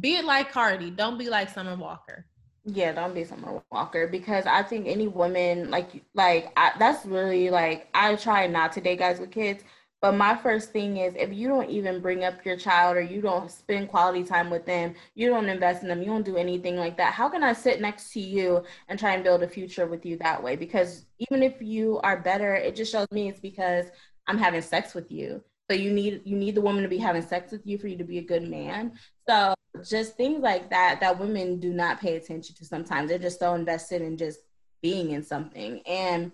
Be it like Cardi, don't be like Summer Walker.
Yeah, don't be Summer Walker because I think any woman like like I, that's really like I try not to date guys with kids. But my first thing is if you don't even bring up your child or you don't spend quality time with them, you don't invest in them, you don't do anything like that. How can I sit next to you and try and build a future with you that way? Because even if you are better, it just shows me it's because I'm having sex with you. So you need you need the woman to be having sex with you for you to be a good man. So just things like that that women do not pay attention to sometimes. They're just so invested in just being in something. And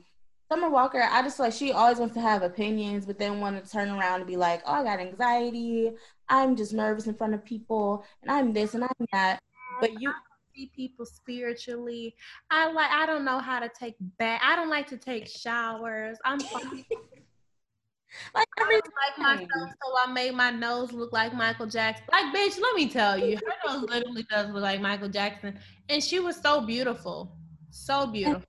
Summer Walker, I just like she always wants to have opinions, but then want to turn around and be like, "Oh, I got anxiety. I'm just nervous in front of people, and I'm this and I'm that." But you
see people spiritually. I like. I don't know how to take bath. I don't like to take showers. I'm like every like myself, so I made my nose look like Michael Jackson. Like, bitch, let me tell you, her nose literally does look like Michael Jackson, and she was so beautiful, so beautiful.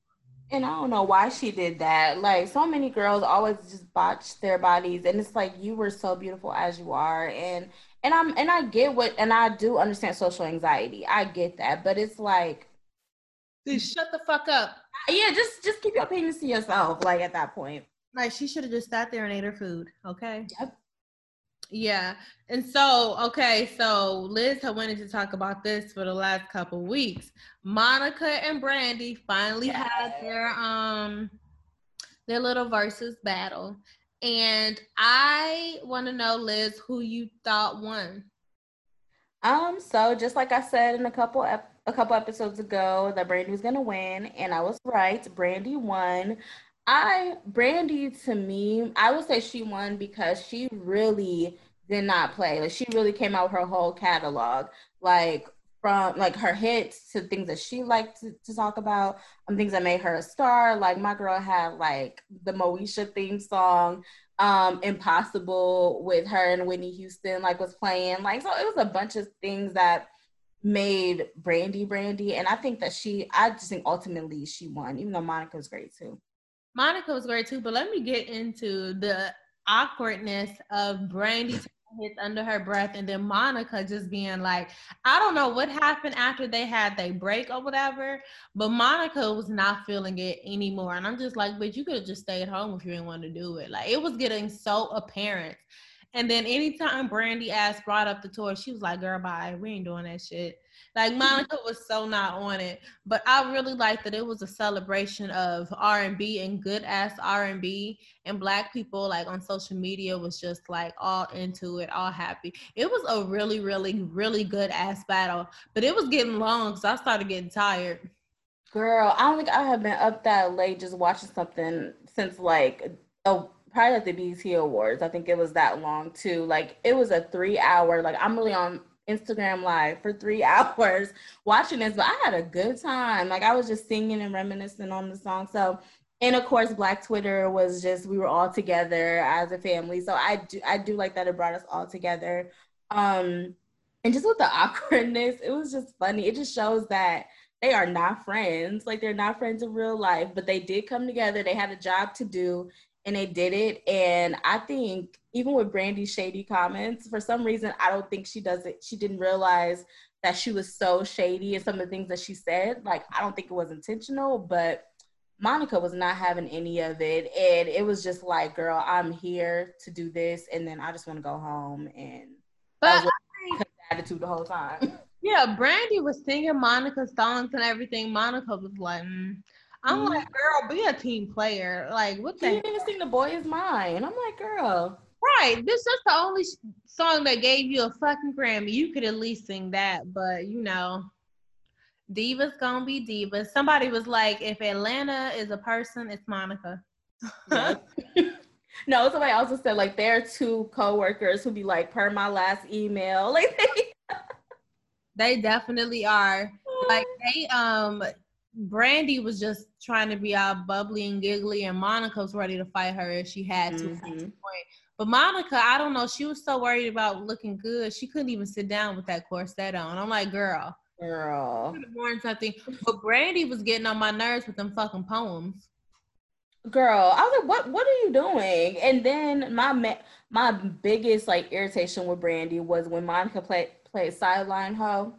And, I don't know why she did that. Like, so many girls always just botch their bodies, and it's like you were so beautiful as you are, and and I'm and I get what, and I do understand social anxiety. I get that, but it's like.
Just shut the fuck up.
Yeah, just just keep your opinions to yourself. Like at that point.
Like she should have just sat there and ate her food. Okay. Yep. Yeah. And so, okay, so Liz had wanted to talk about this for the last couple weeks. Monica and Brandy finally yes. had their um their little versus battle. And I want to know, Liz, who you thought won.
Um, so just like I said in a couple ep- a couple episodes ago, that Brandy was gonna win, and I was right. Brandy won. I Brandy to me, I would say she won because she really did not play. Like she really came out her whole catalog. Like from like her hits to things that she liked to, to talk about, um, things that made her a star. Like my girl had like the Moesha theme song, um, Impossible with her and Whitney Houston, like was playing. Like so, it was a bunch of things that made Brandy Brandy, and I think that she, I just think ultimately she won, even though Monica was great too.
Monica was great too, but let me get into the awkwardness of Brandy hits under her breath and then Monica just being like, I don't know what happened after they had they break or whatever, but Monica was not feeling it anymore. And I'm just like, but you could have just stayed home if you didn't want to do it. Like it was getting so apparent. And then anytime Brandy asked brought up the tour, she was like, girl, bye. We ain't doing that shit. Like Monica was so not on it, but I really liked that it was a celebration of R and B and good ass R and B, and Black people like on social media was just like all into it, all happy. It was a really, really, really good ass battle, but it was getting long, so I started getting tired.
Girl, I don't think I have been up that late just watching something since like oh probably at the BET Awards. I think it was that long too. Like it was a three hour. Like I'm really on Instagram live for three hours watching this, but I had a good time. Like I was just singing and reminiscing on the song. So, and of course, Black Twitter was just we were all together as a family. So I do I do like that it brought us all together. Um, and just with the awkwardness, it was just funny. It just shows that they are not friends. Like they're not friends in real life, but they did come together. They had a job to do and they did it. And I think even with Brandy's shady comments, for some reason, I don't think she does it. She didn't realize that she was so shady and some of the things that she said. Like, I don't think it was intentional, but Monica was not having any of it. And it was just like, girl, I'm here to do this. And then I just want to go home. And but was attitude the whole time.
Yeah, Brandy was singing Monica's songs and everything. Monica was like, mm. I'm mm. like, girl, be a team player. Like, what the?
You didn't even sing "The Boy Is Mine." I'm like, girl.
Right. This is the only song that gave you a fucking Grammy. You could at least sing that, but you know, divas gonna be divas. Somebody was like, if Atlanta is a person, it's Monica.
no, somebody also said like there are two coworkers who be like, per my last email. Like they
definitely are. Like they um Brandy was just trying to be all bubbly and giggly, and Monica was ready to fight her if she had to. Mm-hmm. But Monica, I don't know, she was so worried about looking good, she couldn't even sit down with that corset on. I'm like, girl,
girl,
worn something. But Brandy was getting on my nerves with them fucking poems.
Girl, I was like, what? What are you doing? And then my my biggest like irritation with Brandy was when Monica played played sideline hoe,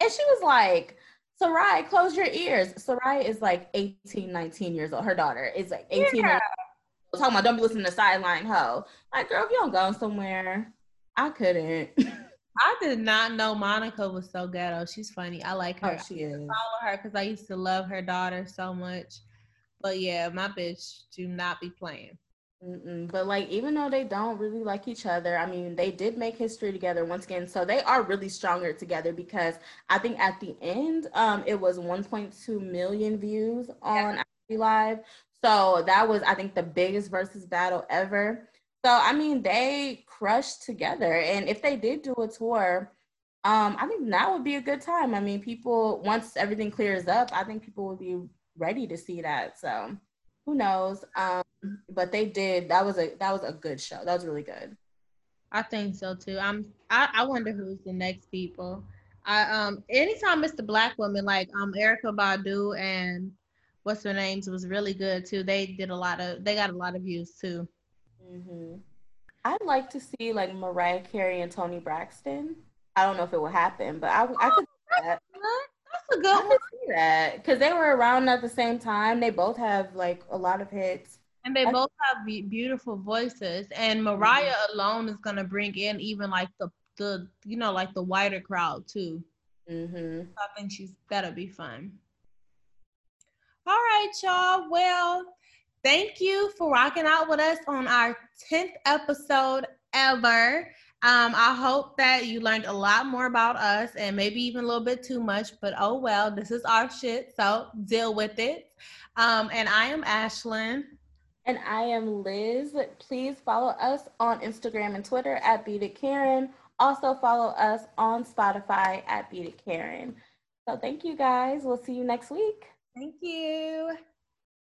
and she was like Sy'rai, close your ears. Sy'rai is like 18, 19 years old. Her daughter is like 18 yeah. Talking about don't be listening to sideline hoe. Like, girl, if you don't go somewhere, I couldn't.
I did not know Monica was so ghetto. She's funny. I like her.
Oh, she is.
I follow her because I used to love her daughter so much. But yeah, my bitch do not be playing.
Mm-mm. But like, even though they don't really like each other, I mean, they did make history together once again. So they are really stronger together because I think at the end, um, it was 1.2 million views on yeah. Live. So that was, I think, the biggest versus battle ever. So I mean, they crushed together, and if they did do a tour, um, I think that would be a good time. I mean, people once everything clears up, I think people would be ready to see that. So who knows? Um, but they did. That was a that was a good show. That was really good.
I think so too. I'm. I, I wonder who's the next people. I um. Anytime it's the black woman like um Erykah Badu and what's their names was really good too. They did a lot of. They got a lot of views too.
hmm I'd like to see like Mariah Carey and Toni Braxton. I don't know if it will happen, but I I could. Oh, that
a good I one.
see that because they were around at the same time. They both have like a lot of hits.
And they I both have be- beautiful voices. And Mariah mm-hmm. alone is gonna bring in even like the the you know like the wider crowd too.
Mm-hmm.
I think she's that'll be fun. All right, y'all. Well, thank you for rocking out with us on our 10th episode ever. Um, I hope that you learned a lot more about us and maybe even a little bit too much, but oh well, this is our shit, so deal with it. Um, and I am Ashlyn.
And I am Liz. Please follow us on Instagram and Twitter at Beat It Karen, also follow us on Spotify at Beat It Karen. So thank you guys. We'll see you next week.
Thank you.